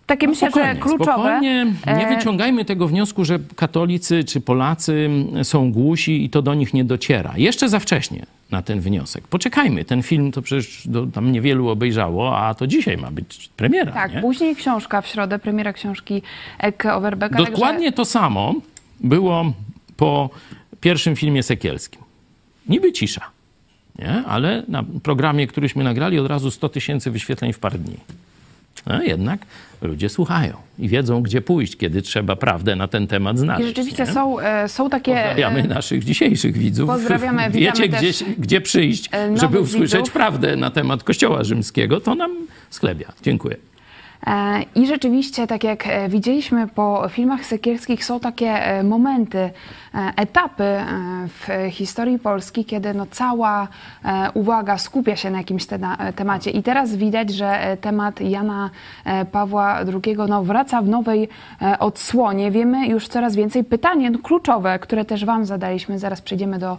takie myślę, że No kluczowe. Spokojnie, nie E, wyciągajmy tego wniosku, że katolicy czy Polacy są głusi i to do nich nie dociera. Jeszcze za wcześnie na ten wniosek. Poczekajmy, ten film to przecież do, tam niewielu obejrzało, a to dzisiaj ma być premiera. Tak, nie? później książka w środę, premiera książki Eke Overbecka. Dokładnie to samo było po pierwszym filmie Sekielskim. Niby cisza, nie? ale na programie, któryśmy nagrali, od razu 100 tysięcy wyświetleń w parę dni. A jednak ludzie słuchają i wiedzą, gdzie pójść, kiedy trzeba prawdę na ten temat znaleźć. I rzeczywiście nie? są, e, są takie... Pozdrawiamy e, naszych dzisiejszych widzów. Pozdrawiamy, *laughs* Wiecie, gdzie, gdzie przyjść, e, żeby usłyszeć widzów. prawdę na temat Kościoła Rzymskiego. To nam sklebia. Dziękuję. E, I rzeczywiście, tak jak e, widzieliśmy po filmach sekielskich, są takie e, momenty, etapy w historii Polski, kiedy no cała uwaga skupia się na jakimś temacie. I teraz widać, że temat Jana Pawła II no, wraca w nowej odsłonie. Wiemy już coraz więcej. Pytanie no, kluczowe, które też Wam zadaliśmy, zaraz przejdziemy do,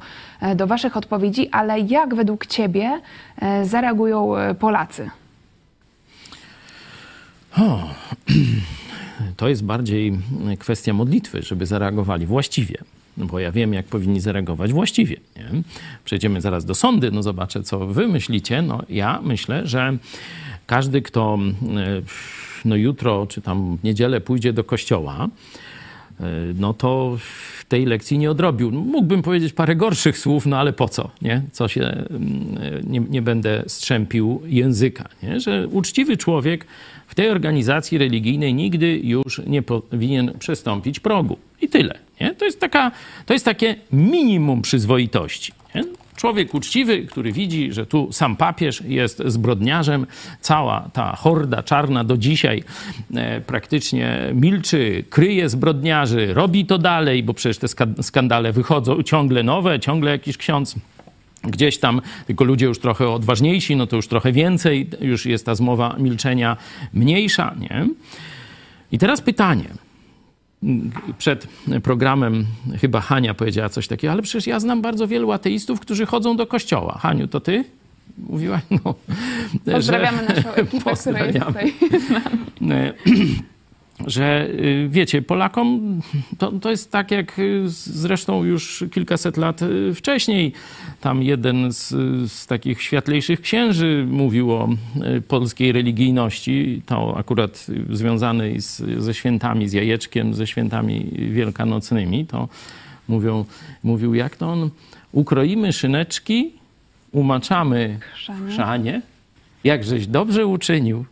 do Waszych odpowiedzi, ale jak według Ciebie zareagują Polacy? O, *clears throat* to jest bardziej kwestia modlitwy, żeby zareagowali właściwie. Bo ja wiem, jak powinni zareagować właściwie. Nie? Przejdziemy zaraz do sądy, no zobaczę, co wy myślicie. No ja myślę, że każdy, kto e, no jutro czy tam w niedzielę pójdzie do kościoła, no to tej lekcji nie odrobił. Mógłbym powiedzieć parę gorszych słów, no ale po co, nie? Co się, mm, nie, nie będę strzępił języka, nie? Że uczciwy człowiek w tej organizacji religijnej nigdy już nie powinien przestąpić progu. I tyle, nie? To jest, taka, to jest takie minimum przyzwoitości, nie? Człowiek uczciwy, który widzi, że tu sam papież jest zbrodniarzem, cała ta horda czarna do dzisiaj e, praktycznie milczy, kryje zbrodniarzy, robi to dalej, bo przecież te ska- skandale wychodzą ciągle nowe, ciągle jakiś ksiądz gdzieś tam, tylko ludzie już trochę odważniejsi, no to już trochę więcej, już jest ta zmowa milczenia mniejsza, nie? I teraz pytanie przed programem chyba Hania powiedziała coś takiego, ale przecież ja znam bardzo wielu ateistów, którzy chodzą do kościoła. Haniu, to ty? Mówiłaś, no. Pozdrawiamy naszą ekipę, która jest tutaj z nami. *laughs* Że y, wiecie, Polakom to, to jest tak jak y, zresztą już kilkaset lat y, wcześniej. Tam jeden z, z takich światlejszych księży mówił o polskiej religijności, to akurat związany z, ze świętami, z jajeczkiem, ze świętami wielkanocnymi, to mówią, mówił, jak to on, ukroimy szyneczki, umaczamy Chrzanie. chrzanie, jakżeś dobrze uczynił,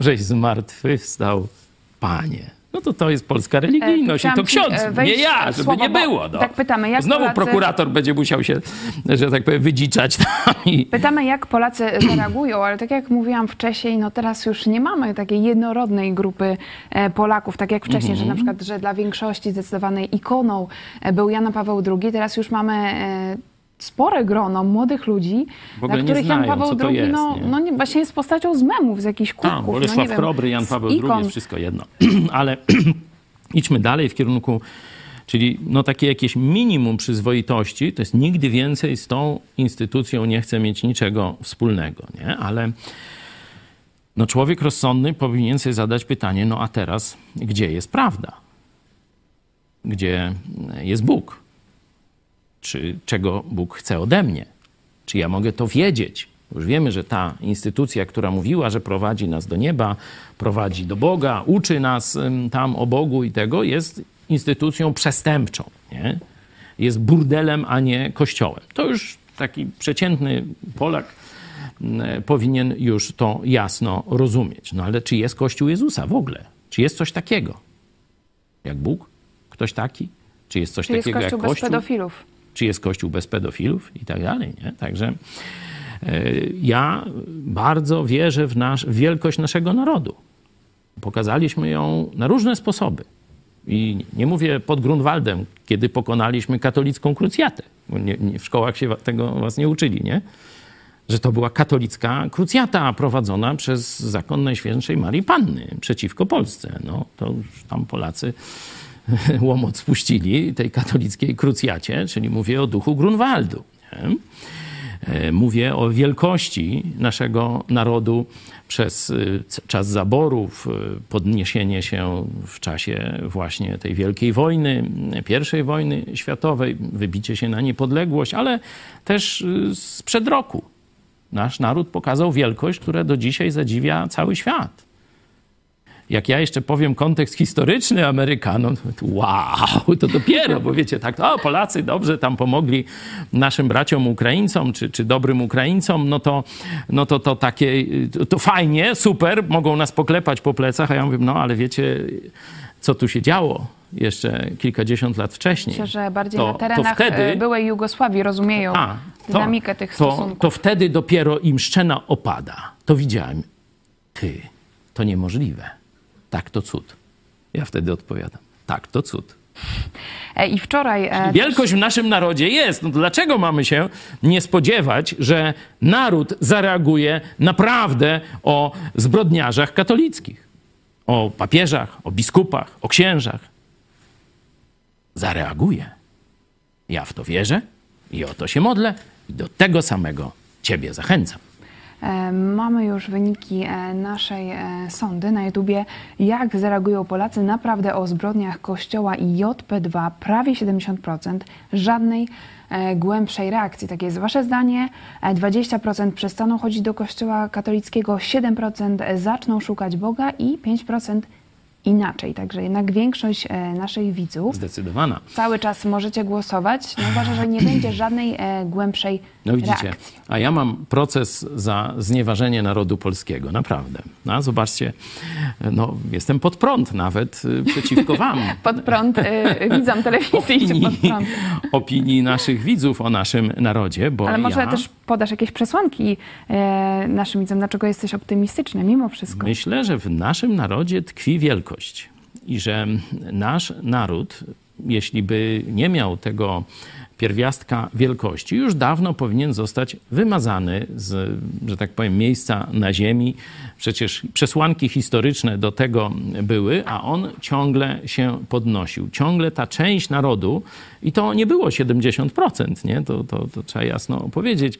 żeś zmartwychwstał, Panie. No to to jest polska religijność i chciałam to ci, ksiądz, e, nie ja, żeby słowo, nie było. No. tak pytamy, jak Znowu Polacy- prokurator będzie musiał się, że tak powiem, wydziczać tam i... Pytamy, jak Polacy *clears throat* zareagują, ale tak jak mówiłam wcześniej, no teraz już nie mamy takiej jednorodnej grupy e, Polaków, tak jak wcześniej, że na przykład, że dla większości zdecydowanej ikoną e, był Jan Paweł II, teraz już mamy e, spore grono młodych ludzi, dla których Jan znają, Paweł co to II jest, no, nie? no nie, właśnie jest postacią z memów, z jakichś kubków. Tam, no, Bolesław wiem, Chrobry, Jan Paweł II, jest wszystko jedno. *clears throat* Ale *clears throat* idźmy dalej w kierunku, czyli no takie jakieś minimum przyzwoitości, to jest nigdy więcej z tą instytucją nie chcę mieć niczego wspólnego, nie? Ale no człowiek rozsądny powinien sobie zadać pytanie, no a teraz gdzie jest prawda? Gdzie jest Bóg? Czy czego Bóg chce ode mnie? Czy ja mogę to wiedzieć? Już wiemy, że ta instytucja, która mówiła, że prowadzi nas do nieba, prowadzi do Boga, uczy nas tam o Bogu i tego, jest instytucją przestępczą. Nie? jest burdelem, a nie kościołem. To już taki przeciętny Polak powinien już to jasno rozumieć. No ale czy jest Kościół Jezusa w ogóle? Czy jest coś takiego? Jak Bóg? Ktoś taki? Czy jest coś Czy jest takiego kościół jak bez Kościół? pedofilów? Czy jest Kościół bez pedofilów i tak dalej, nie? Także e, ja bardzo wierzę w, nasz, w wielkość naszego narodu. Pokazaliśmy ją na różne sposoby. I nie mówię pod Grunwaldem, kiedy pokonaliśmy katolicką krucjatę. Nie, nie, w szkołach się tego was nie uczyli, nie? Że to była katolicka krucjata prowadzona przez zakon Najświętszej Marii Panny przeciwko Polsce. No to już tam Polacy *laughs* łomot spuścili tej katolickiej krucjacie, czyli mówię o duchu Grunwaldu. Nie? E, Mówię o wielkości naszego narodu przez c- czas zaborów, y, podniesienie się w czasie właśnie tej wielkiej wojny, pierwszej wojny światowej, wybicie się na niepodległość, ale też sprzed roku. Nasz naród pokazał wielkość, która do dzisiaj zadziwia cały świat. Jak ja jeszcze powiem kontekst historyczny Amerykanom, to wow, to dopiero, bo wiecie, tak, o Polacy dobrze tam pomogli naszym braciom Ukraińcom, czy, czy dobrym Ukraińcom, no to, no to, to takie, to, to fajnie, super, mogą nas poklepać po plecach, a ja mówię, no ale wiecie, co tu się działo jeszcze kilkadziesiąt lat wcześniej. Myślę, że bardziej To- na terenach wtedy- e, byłej Jugosławii rozumieją A, to- dynamikę tych to, stosunków. to wtedy dopiero im szczena opada. To widziałem. Ty, to niemożliwe. Tak to cud. Ja wtedy odpowiadam. Tak to cud. E, I wczoraj... e, Wielkość w naszym narodzie jest. No dlaczego mamy się nie spodziewać, że naród zareaguje naprawdę o zbrodniarzach katolickich? O papieżach, o biskupach, o księżach. Zareaguje. Ja w to wierzę i o to się modlę i do tego samego Ciebie zachęcam. Mamy już wyniki e, naszej e, sądy na YouTubie. Jak zareagują Polacy naprawdę o zbrodniach Kościoła i JP2? Prawie 70%. Żadnej e, głębszej reakcji. Takie jest Wasze zdanie. E, 20% przestaną chodzić do Kościoła katolickiego, 7% zaczną szukać Boga i 5% inaczej. Także jednak większość naszych widzów Zdecydowana. cały czas możecie głosować. No uważa, że nie będzie żadnej głębszej No widzicie, reakcji. a ja mam proces za znieważenie narodu polskiego, naprawdę. No, zobaczcie, no, jestem pod prąd nawet y, przeciwko wam. *laughs* Pod prąd y, widzom telewizji idzie pod prąd. *laughs* opinii naszych widzów o naszym narodzie, bo Ale może ja też podasz jakieś przesłanki e, naszym widzom, dlaczego jesteś optymistyczny mimo wszystko. myślę, że w naszym narodzie tkwi wielkość i że nasz naród, jeśli by nie miał tego pierwiastka wielkości, już dawno powinien zostać wymazany z, że tak powiem, miejsca na ziemi. Przecież przesłanki historyczne do tego były, a on ciągle się podnosił. Ciągle ta część narodu, i to nie było 70%, nie? To, to, to trzeba jasno powiedzieć,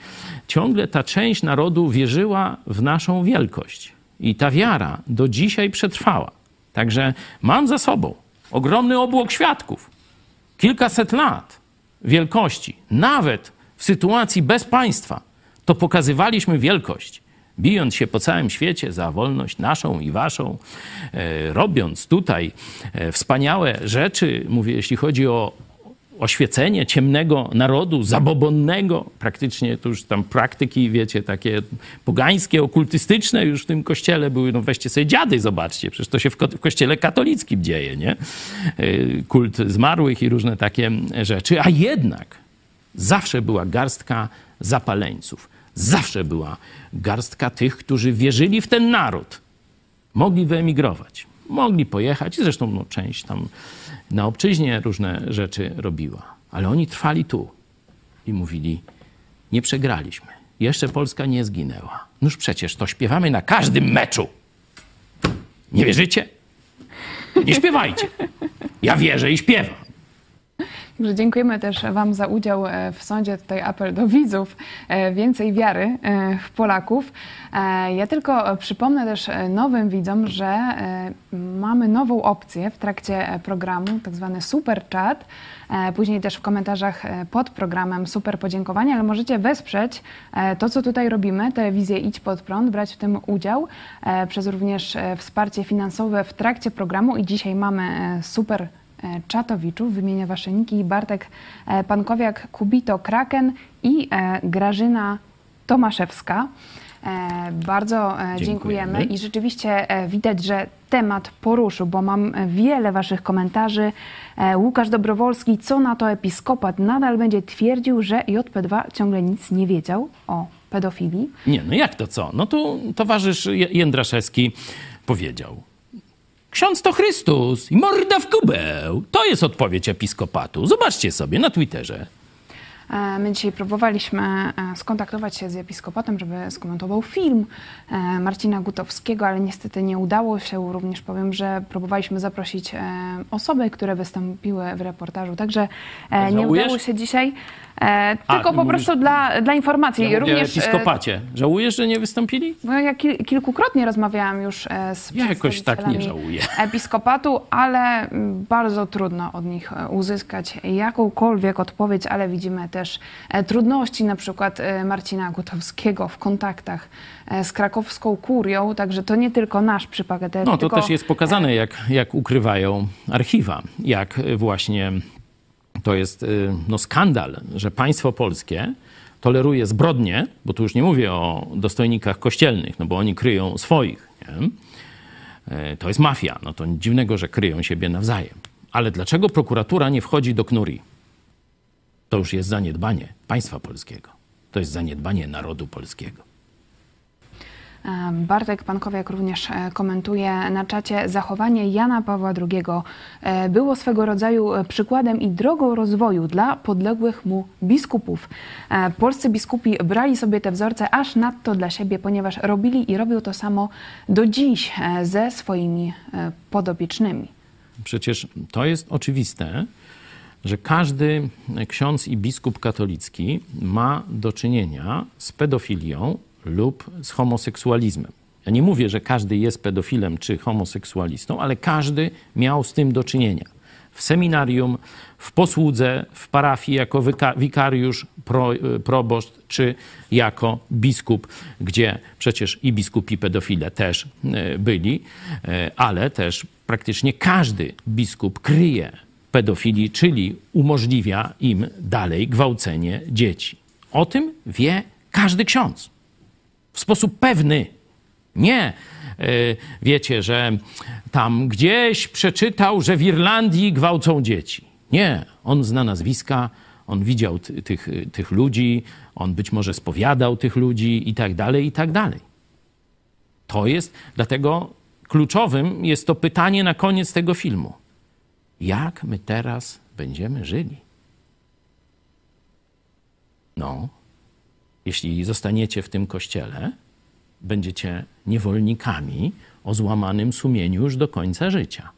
ciągle ta część narodu wierzyła w naszą wielkość. I ta wiara do dzisiaj przetrwała. Także mam za sobą ogromny obłok świadków, kilkaset lat wielkości, nawet w sytuacji bez państwa, to pokazywaliśmy wielkość, bijąc się po całym świecie za wolność naszą i waszą, e, robiąc tutaj e, wspaniałe rzeczy, mówię, jeśli chodzi o oświecenie ciemnego narodu, zabobonnego, praktycznie to już tam praktyki, wiecie, takie pogańskie, okultystyczne już w tym kościele były, no weźcie sobie dziady, zobaczcie, przecież to się w, ko- w kościele katolickim dzieje, nie? Y, Kult zmarłych i różne takie rzeczy, a jednak zawsze była garstka zapaleńców, zawsze była garstka tych, którzy wierzyli w ten naród, mogli wyemigrować, mogli pojechać, zresztą no, część tam na obczyźnie różne rzeczy robiła, ale oni trwali tu i mówili: Nie przegraliśmy, jeszcze Polska nie zginęła. Noż przecież to śpiewamy na każdym meczu. Nie wierzycie? Nie śpiewajcie. Ja wierzę i śpiewam. Także dziękujemy też Wam za udział e, w sądzie. Tutaj apel do widzów. e, Więcej wiary e, w Polaków. Ja tylko przypomnę też nowym widzom, że mamy nową opcję w trakcie programu, tak zwany super chat. Później też w komentarzach pod programem super podziękowania, ale możecie wesprzeć to, co tutaj robimy, telewizję Idź Pod Prąd, brać w tym udział przez również wsparcie finansowe w trakcie programu i dzisiaj mamy super Czatowiczów, wymienia wasze niki, Bartek e, Pankowiak, Kubito Kraken i e, Grażyna Tomaszewska. E, Bardzo e, dziękujemy. Dziękujemy. i rzeczywiście e, widać, że temat poruszył, bo mam e, wiele waszych komentarzy. E, Łukasz Dobrowolski, co na to episkopat nadal będzie twierdził, że JP2 ciągle nic nie wiedział o pedofilii. Nie, no jak to co? No tu towarzysz Jędraszewski powiedział. Ksiądz to Chrystus i morda w kubeł. To jest odpowiedź episkopatu. Zobaczcie sobie na Twitterze. E, My dzisiaj próbowaliśmy e, skontaktować się z episkopatem, żeby skomentował film e, Marcina Gutowskiego, ale niestety nie udało się. Również powiem, że próbowaliśmy zaprosić osoby, które wystąpiły w reportażu, także nie udało się dzisiaj. E, Tylko ty po mówisz- prostu dla, dla informacji. Ja o Również, e, episkopacie. Żałujesz, że nie wystąpili? no, ja kil- kilkukrotnie rozmawiałam już e, z Ja jakoś tak nie żałuję. *laughs* episkopatu, ale bardzo trudno od nich e, uzyskać jakąkolwiek odpowiedź, ale widzimy też e, trudności na przykład e, Marcina Gutowskiego w kontaktach e, z krakowską kurią, także to nie tylko nasz przypadek. No to tylko, też jest pokazane, jak, jak ukrywają archiwa. Jak właśnie to jest y, no, skandal, że państwo polskie toleruje zbrodnie, bo tu już nie mówię o dostojnikach kościelnych, no bo oni kryją swoich. Nie? Y, To jest mafia. No to nic dziwnego, że kryją siebie nawzajem. Ale dlaczego prokuratura nie wchodzi do knuri? To już jest zaniedbanie państwa polskiego. To jest zaniedbanie narodu polskiego. Bartek Pankowiak również e, komentuje na czacie zachowanie Jana Pawła II e, było swego rodzaju e, przykładem i drogą rozwoju dla podległych mu biskupów. Polscy biskupi brali sobie te wzorce aż nadto dla siebie, ponieważ robili i robią to samo do dziś ze swoimi podobiecznymi. Przecież to jest oczywiste, że każdy ksiądz i biskup katolicki ma do czynienia z pedofilią lub z homoseksualizmem. Ja nie mówię, że każdy jest pedofilem czy homoseksualistą, ale każdy miał z tym do czynienia. W seminarium, w posłudze, w parafii jako wikariusz, pro, proboszcz czy jako biskup, gdzie przecież i biskupi pedofile też e, byli, e, ale też praktycznie każdy biskup kryje pedofilii, czyli umożliwia im dalej gwałcenie dzieci. O tym wie każdy ksiądz. W sposób pewny. Nie e, wiecie, że tam gdzieś przeczytał, że w Irlandii gwałcą dzieci. Nie, on zna nazwiska, on widział ty, tych, tych ludzi, on być może spowiadał tych ludzi i tak dalej, i tak dalej. To jest, dlatego kluczowym jest to pytanie na koniec tego filmu. Jak my teraz będziemy żyli? No, jeśli zostaniecie w tym kościele, będziecie niewolnikami o złamanym sumieniu już do końca życia.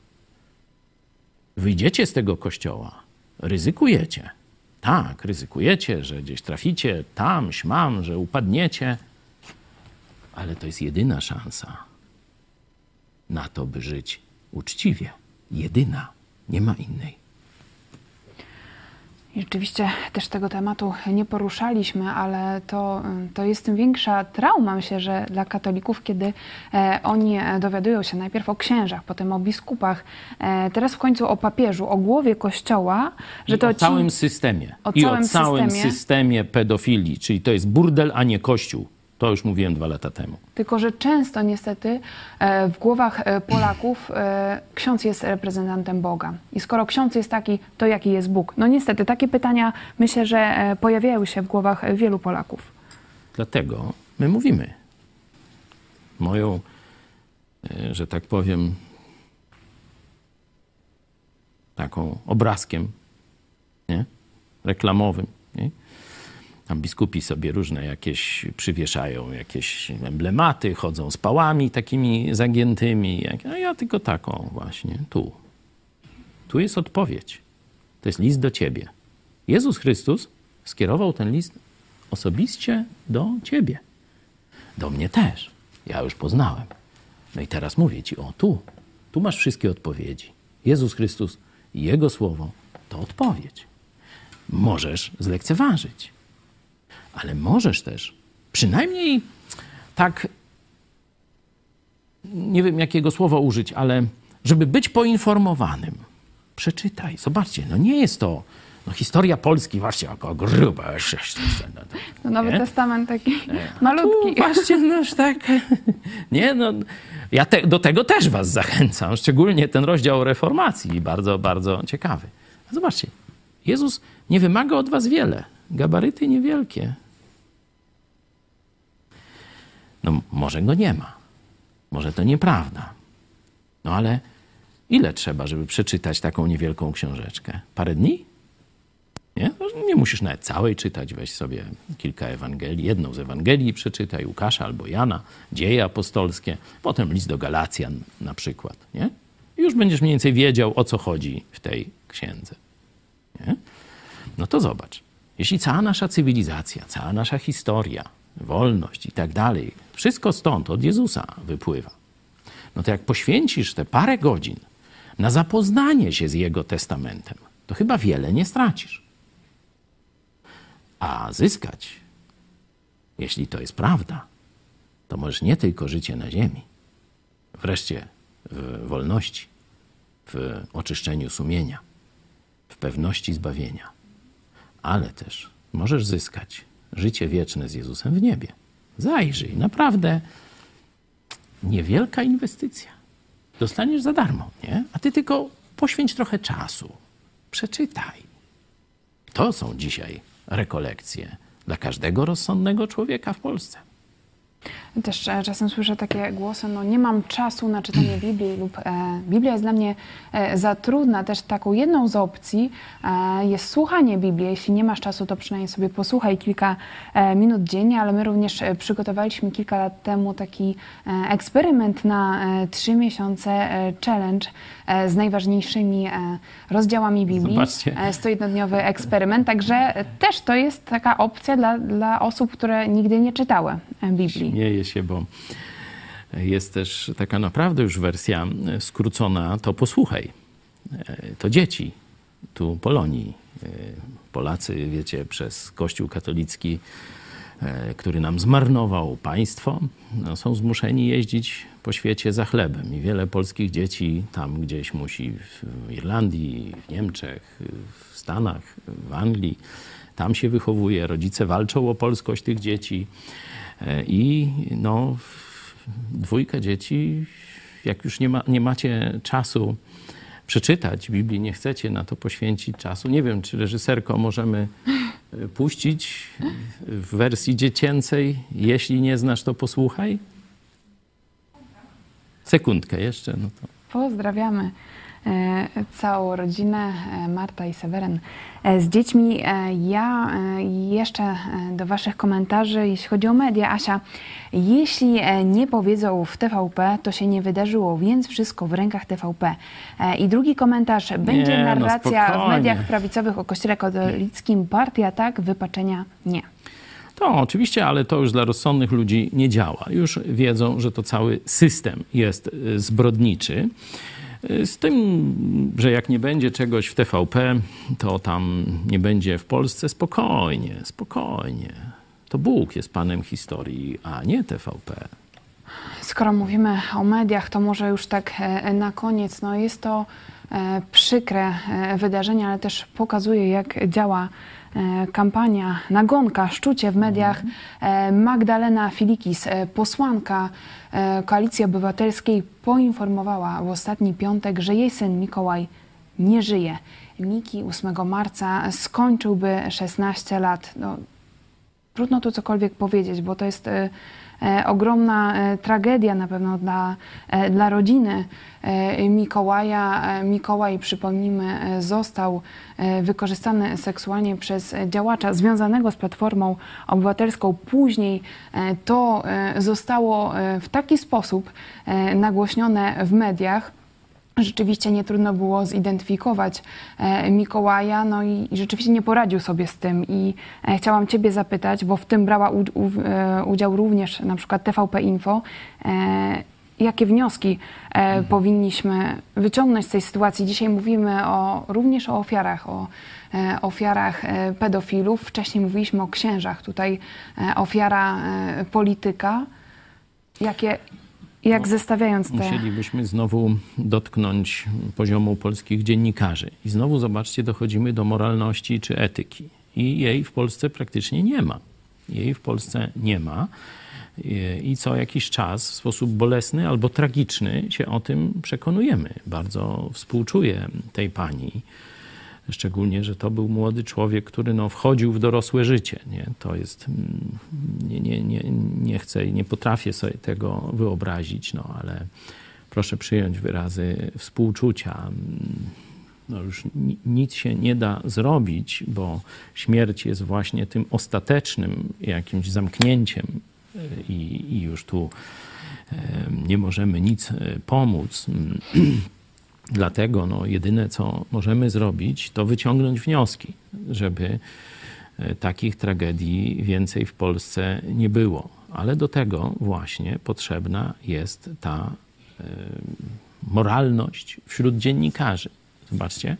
Wyjdziecie z tego kościoła, ryzykujecie. Tak, ryzykujecie, że gdzieś traficie tam, śmam, że upadniecie, ale to jest jedyna szansa na to, by żyć uczciwie. Jedyna, nie ma innej. Rzeczywiście też tego tematu nie poruszaliśmy, ale to, to jest tym większa trauma, myślę, że dla katolików, kiedy e, oni dowiadują się najpierw o księżach, potem o biskupach, e, teraz w końcu o papieżu, o głowie kościoła, że I to o ci... całym systemie. o I całym o całym systemie. systemie pedofilii, czyli to jest burdel, a nie kościół. To już mówiłem dwa lata temu. Tylko, że często niestety e, w głowach e, Polaków e, ksiądz jest reprezentantem Boga. I skoro ksiądz jest taki, to jaki jest Bóg? No niestety, takie pytania myślę, że pojawiają się w głowach wielu Polaków. Dlatego my mówimy. Moją, że tak powiem, taką obrazkiem nie? reklamowym. Tam biskupi sobie różne jakieś przywieszają, jakieś emblematy, chodzą z pałami takimi zagiętymi. A ja tylko taką właśnie, tu. Tu jest odpowiedź. To jest list do ciebie. Jezus Chrystus skierował ten list osobiście do ciebie. Do mnie też. Ja już poznałem. No i teraz mówię ci, o tu, tu masz wszystkie odpowiedzi. Jezus Chrystus Jego Słowo to odpowiedź. Możesz zlekceważyć, ale możesz też przynajmniej tak, nie wiem jakiego słowa użyć, ale żeby być poinformowanym. Przeczytaj, zobaczcie, no nie jest to no, historia Polski, właśnie, jaka gruba. No, Nowy Nie? Testament taki Nie. malutki. Tu *laughs* właśnie, no już tak. *laughs* Nie, no. Ja te, do tego też was zachęcam, szczególnie ten rozdział o reformacji, bardzo, bardzo ciekawy. Zobaczcie, Jezus nie wymaga od was wiele, gabaryty niewielkie. No może go nie ma, może to nieprawda. No ale ile trzeba, żeby przeczytać taką niewielką książeczkę? Parę dni? Nie? Nie musisz nawet całej czytać, weź sobie kilka Ewangelii, jedną z Ewangelii przeczytaj, Łukasza albo Jana, dzieje apostolskie, potem list do Galacjan na przykład, nie? I już będziesz mniej więcej wiedział, o co chodzi w tej księdze. Nie? No to zobacz, jeśli cała nasza cywilizacja, cała nasza historia, wolność i tak dalej, wszystko stąd, od Jezusa wypływa, no to jak poświęcisz te parę godzin na zapoznanie się z Jego testamentem, to chyba wiele nie stracisz. A zyskać, jeśli to jest prawda, to możesz nie tylko życie na ziemi, wreszcie w wolności, w oczyszczeniu sumienia, w pewności zbawienia, ale też możesz zyskać życie wieczne z Jezusem w niebie. Zajrzyj, naprawdę niewielka inwestycja. Dostaniesz za darmo, nie? A ty tylko poświęć trochę czasu. Przeczytaj. To są dzisiaj rekolekcje dla każdego rozsądnego człowieka w Polsce. Też e, czasem słyszę takie głosy, no nie mam czasu na czytanie *clears throat* Biblii lub e, Biblia jest dla mnie e, za trudna. Też taką jedną z opcji e, jest słuchanie Biblii. Jeśli nie masz czasu, to przynajmniej sobie posłuchaj kilka e, minut dziennie, ale my również e, przygotowaliśmy kilka lat temu taki eksperyment na trzy miesiące challenge z najważniejszymi e, rozdziałami Biblii. Zobaczcie. E, 101-dniowy eksperyment, także e, też to jest taka opcja dla, dla osób, które nigdy nie czytały e, Biblii. Śmieję się, bo jest też taka naprawdę już wersja skrócona, to posłuchaj. To dzieci tu Polonii. Polacy, wiecie, przez Kościół katolicki, e, który nam zmarnował państwo, no, są zmuszeni jeździć po świecie za chlebem. I wiele polskich dzieci tam gdzieś musi w Irlandii, w Niemczech, w Stanach, w Anglii, tam się wychowuje. Rodzice walczą o polskość tych dzieci. E, I no, dwójka dzieci, jak już nie, ma, nie macie czasu przeczytać Biblii, nie chcecie na to poświęcić czasu. Nie wiem, czy reżyserko możemy e, puścić w wersji dziecięcej. Jeśli nie znasz, to posłuchaj. Sekundkę jeszcze. No to. Pozdrawiamy e, całą rodzinę, e, Marta i Seweren. E, Z dziećmi ja jeszcze do Waszych komentarzy, jeśli chodzi o media. Asia, jeśli nie powiedzą w TVP, to się nie wydarzyło, więc wszystko w rękach TVP. I drugi komentarz. Będzie Nie, no narracja w spokojnie. mediach prawicowych o Kościele katolickim. Partia tak, wypaczenia nie. To oczywiście, ale to już dla rozsądnych ludzi nie działa. Już wiedzą, że to cały system jest y, zbrodniczy. Y, Z tym, że jak nie będzie czegoś w TVP, to tam nie będzie w Polsce. Spokojnie, spokojnie. To Bóg jest panem historii, a nie TVP. Skoro mówimy o mediach, to może już tak e, na koniec. No jest to e, przykre e, wydarzenie, ale też pokazuje, jak działa kampania, nagonka, szczucie w mediach. E, Magdalena Filikis, e, posłanka e, Koalicji Obywatelskiej, poinformowała w ostatni piątek, że jej syn Mikołaj nie żyje. Miki 8 marca skończyłby 16 lat. No, trudno tu cokolwiek powiedzieć, bo to jest e, e, ogromna e, tragedia na pewno dla, e, dla rodziny e, Mikołaja. E, Mikołaj, przypomnijmy, e, został e, wykorzystany seksualnie przez działacza związanego z Platformą Obywatelską. Później e, to e, zostało e, w taki sposób e, nagłośnione w mediach, Rzeczywiście nie trudno było zidentyfikować e, Mikołaja, no i, rzeczywiście nie poradził sobie z tym. I e, chciałam Ciebie zapytać, bo w tym brała e, udział również na przykład TVP Info. Jakie wnioski e, powinniśmy wyciągnąć z tej sytuacji? Dzisiaj mówimy o, również o ofiarach, o ofiarach pedofilów. Wcześniej mówiliśmy o księżach. Tutaj ofiara polityka. Jakie, Jak zestawiając te... Musielibyśmy znowu dotknąć poziomu polskich dziennikarzy. I znowu, zobaczcie, dochodzimy do moralności czy etyki. I jej w Polsce praktycznie nie ma. Jej w Polsce nie ma. I co jakiś czas w sposób bolesny albo tragiczny się o tym przekonujemy. Bardzo współczuję tej pani. Szczególnie, że to był młody człowiek, który no, wchodził w dorosłe życie. Nie? To jest, mm, nie, nie, nie, nie chcę i nie potrafię sobie tego wyobrazić, no, ale proszę przyjąć wyrazy współczucia. No już nic się nie da zrobić, bo śmierć jest właśnie tym ostatecznym jakimś zamknięciem i, i już tu nie możemy nic e, pomóc. *clears throat* Dlatego no, jedyne, co możemy zrobić, to wyciągnąć wnioski, żeby e, takich tragedii więcej w Polsce nie było. Ale do tego właśnie potrzebna jest ta e, moralność wśród dziennikarzy. Zobaczcie,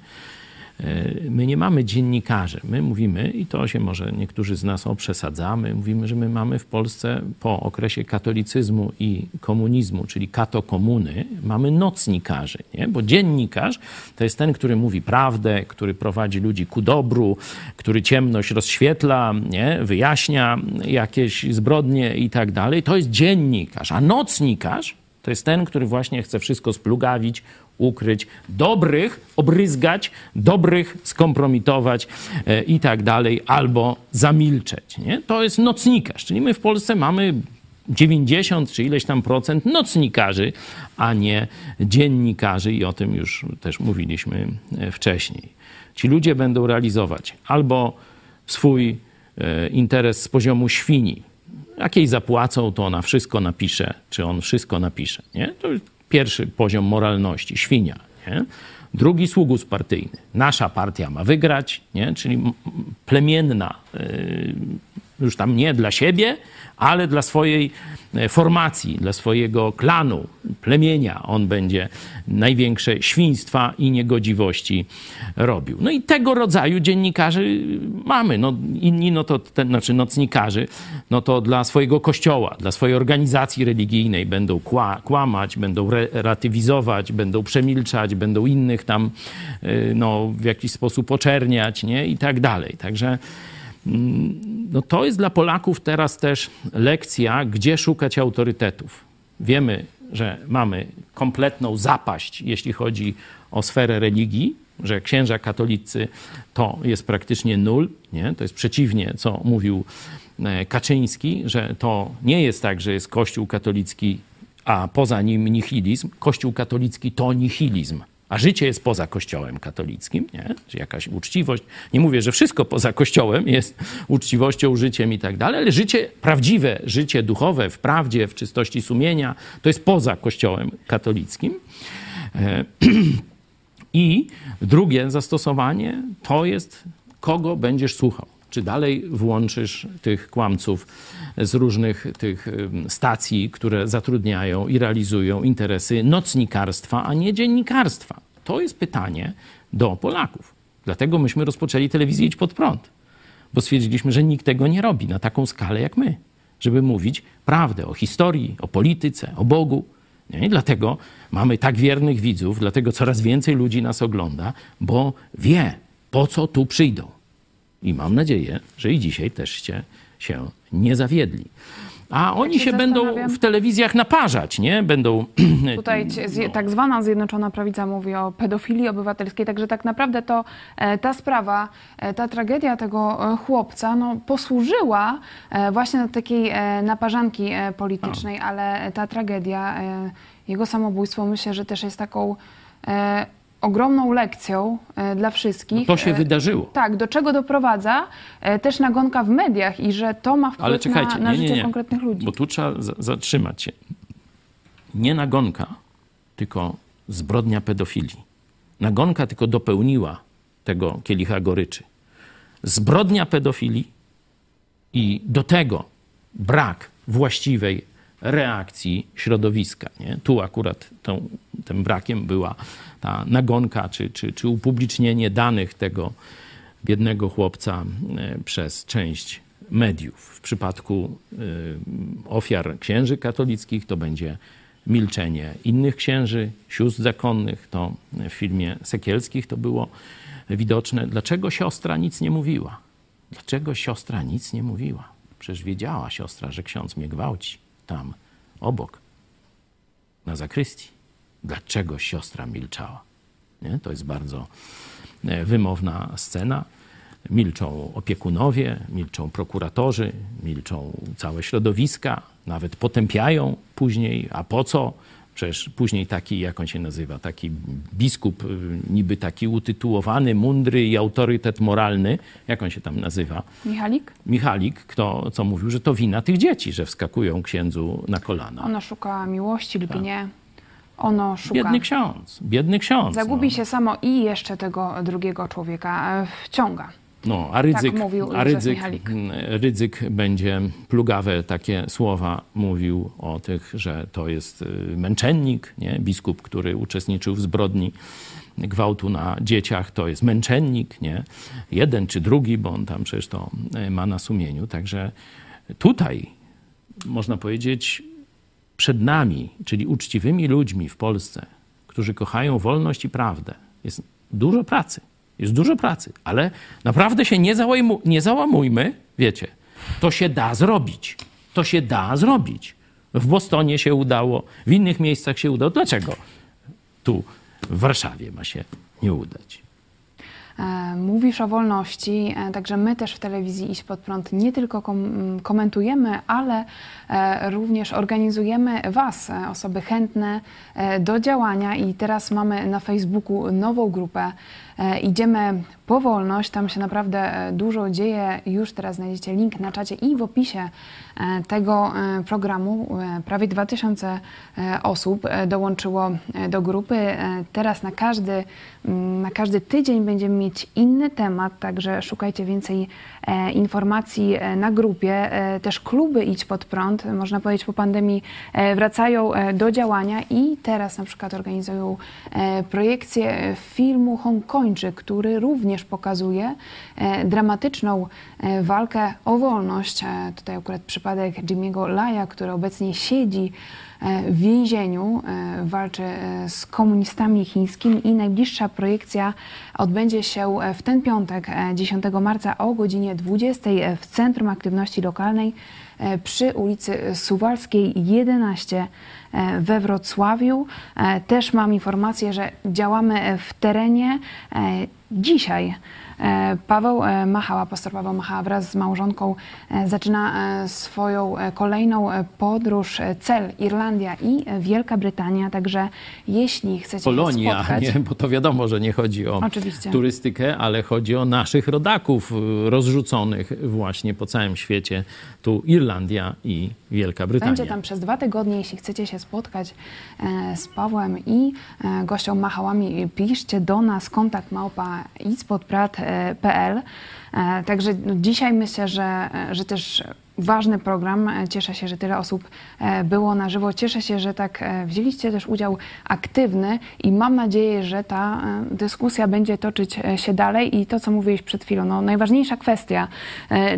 my nie mamy dziennikarzy. My mówimy, i to się może niektórzy z nas oprzesadzamy, mówimy, że my mamy w Polsce po okresie katolicyzmu i komunizmu, czyli katokomuny, mamy nocnikarzy. Nie? Bo dziennikarz to jest ten, który mówi prawdę, który prowadzi ludzi ku dobru, który ciemność rozświetla, nie? wyjaśnia jakieś zbrodnie i tak dalej. To jest dziennikarz. A nocnikarz to jest ten, który właśnie chce wszystko splugawić, ukryć, dobrych obryzgać, dobrych skompromitować e, i tak dalej, albo zamilczeć. Nie? To jest nocnikarz, czyli my w Polsce mamy 90 czy ileś tam procent nocnikarzy, a nie dziennikarzy i o tym już też mówiliśmy e, wcześniej. Ci ludzie będą realizować albo swój e, interes z poziomu świni, jakiej zapłacą, to ona wszystko napisze, czy on wszystko napisze. Nie? To pierwszy poziom moralności, świnia. Nie? Drugi sługus partyjny. Nasza partia ma wygrać, nie? czyli plemienna, y, już tam nie dla siebie, ale dla swojej e, formacji, dla swojego klanu, plemienia on będzie największe świństwa i niegodziwości robił. No i tego rodzaju dziennikarzy mamy. No, inni, no to ten, znaczy nocnikarzy, no to dla swojego kościoła, dla swojej organizacji religijnej będą kła, kłamać, będą relatywizować, będą przemilczać, będą innych tam e, no, w jakiś sposób oczerniać, nie? I tak dalej. Także no to jest dla Polaków teraz też lekcja, gdzie szukać autorytetów. Wiemy, że mamy kompletną zapaść, jeśli chodzi o sferę religii, że księża katolicy to jest praktycznie nul. Nie? To jest przeciwnie, co mówił e, Kaczyński, że to nie jest tak, że jest Kościół katolicki, a poza nim nihilizm. Kościół katolicki to nihilizm a życie jest poza Kościołem katolickim, nie? czy jakaś uczciwość. Nie mówię, że wszystko poza Kościołem jest uczciwością, życiem i tak dalej, ale życie prawdziwe, życie duchowe, w prawdzie, w czystości sumienia, to jest poza Kościołem katolickim. E, *clears throat* I drugie zastosowanie to jest, kogo będziesz słuchał. Czy dalej włączysz tych kłamców z różnych tych stacji, które zatrudniają i realizują interesy nocnikarstwa, a nie dziennikarstwa? To jest pytanie do Polaków. Dlatego myśmy rozpoczęli telewizję Idź Pod Prąd, bo stwierdziliśmy, że nikt tego nie robi na taką skalę jak my, żeby mówić prawdę o historii, o polityce, o Bogu. Dlatego mamy tak wiernych widzów, dlatego coraz więcej ludzi nas ogląda, bo wie, po co tu przyjdą. I mam nadzieję, że i dzisiaj teżście się nie zawiedli. A oni się, się będą w telewizjach naparzać, nie? Będą... *clears throat* Tutaj tak zwana Zjednoczona Prawica mówi o pedofilii obywatelskiej, także tak naprawdę to e, ta sprawa, e, ta tragedia tego e, chłopca no, posłużyła właśnie do takiej naparzanki politycznej, no. ale ta tragedia, jego samobójstwo myślę, że też jest taką ogromną lekcją e, dla wszystkich. No to się e, wydarzyło. Tak, do czego doprowadza e, też nagonka w mediach i że to ma wpływ Ale czekajcie, na, na nie, życie nie, nie. konkretnych ludzi. Bo tu trzeba zatrzymać się. Nie nagonka, tylko zbrodnia pedofilii. Nagonka tylko dopełniła tego kielicha goryczy. Zbrodnia pedofilii i do tego brak właściwej reakcji środowiska. Nie? Tu akurat tą, tym brakiem była ta nagonka czy, czy, czy upublicznienie danych tego biednego chłopca e, przez część mediów. W przypadku e, ofiar księży katolickich to będzie milczenie innych księży, sióstr zakonnych. To w filmie Sekielskich to było widoczne. Dlaczego siostra nic nie mówiła? Dlaczego siostra nic nie mówiła? Przecież wiedziała siostra, że ksiądz mnie gwałci tam obok, na zakrystii. Dlaczego siostra milczała? Nie? To jest bardzo e, wymowna scena. Milczą opiekunowie, milczą prokuratorzy, milczą całe środowiska, nawet potępiają później. A po co? Przecież później taki, jak on się nazywa, taki biskup, y, niby taki utytułowany, mądry i autorytet moralny, jak on się tam nazywa? Michalik? Michalik, kto, co mówił, że to wina tych dzieci, że wskakują księdzu na kolana. Ona szuka miłości lub nie. Ono szuka. Biedny ksiądz, biedny ksiądz. Zagubi no. się samo i jeszcze tego drugiego człowieka e, wciąga. No, a Rydzyk, Tak mówił a Rydzyk. Rydzyk będzie plugawe takie słowa mówił o tych, że to jest y, męczennik, nie? biskup, który uczestniczył w zbrodni gwałtu na dzieciach, to jest męczennik, nie? Jeden czy drugi, bo on tam przecież to y, ma na sumieniu. Także tutaj można powiedzieć przed nami, czyli uczciwymi ludźmi w Polsce, którzy kochają wolność i prawdę, jest dużo pracy. Jest dużo pracy, ale naprawdę się nie, nie załamujmy, wiecie. To się da zrobić. To się da zrobić. W Bostonie się udało, w innych miejscach się udało. Dlaczego tu w Warszawie ma się nie udać? E, Mówisz o wolności, e, także my też w telewizji Iść Pod Prąd nie tylko kom komentujemy, ale e, również organizujemy Was, osoby chętne do działania i teraz mamy na Facebooku nową grupę Idziemy po wolność, tam się naprawdę e, dużo dzieje, już teraz znajdziecie link na czacie i w opisie e, tego e, programu. E, Prawie 2000 e, osób e, dołączyło e, do grupy. E, Teraz na każdy, na każdy tydzień będziemy mieć inny temat, także szukajcie więcej e, informacji e, na grupie. E, Też kluby Idź Pod Prąd, można powiedzieć po pandemii, e, wracają e, do działania i teraz na przykład organizują e, projekcję e, filmu Hongkończyk, który również pokazuje e, dramatyczną e, walkę o wolność. E, Tutaj akurat przypadek Jimmy'ego Laja, który obecnie siedzi w więzieniu, walczy z komunistami chińskimi i najbliższa projekcja odbędzie się w ten piątek, e, 10 marca o godzinie 20 w Centrum Aktywności Lokalnej przy ulicy Suwalskiej 11 e, we Wrocławiu. E, Też mam informację, że działamy e, w terenie e, dzisiaj. E, Paweł e, Machała, pastor Paweł Machała wraz z małżonką e, zaczyna swoją kolejną podróż, cel Irlandia i Wielka Brytania, także jeśli chcecie Polonia, spotkać... nie? bo to wiadomo, że nie chodzi o Oczywiście. turystykę, ale chodzi o naszych rodaków rozrzuconych właśnie po całym świecie. Tu Irlandia i Wielka Brytania. Będzie tam przez dwa tygodnie, jeśli chcecie się spotkać z Pawłem i gością Machałami, piszcie do nas kontakt małpa idspodprat.pl. E, Także no, dzisiaj myślę, że, że też ważny program. E, Cieszę się, że tyle osób e, było na żywo. Cieszę się, że tak wzięliście też udział aktywny i mam nadzieję, że ta dyskusja będzie toczyć się dalej i to, co mówiłeś przed chwilą, no, najważniejsza kwestia,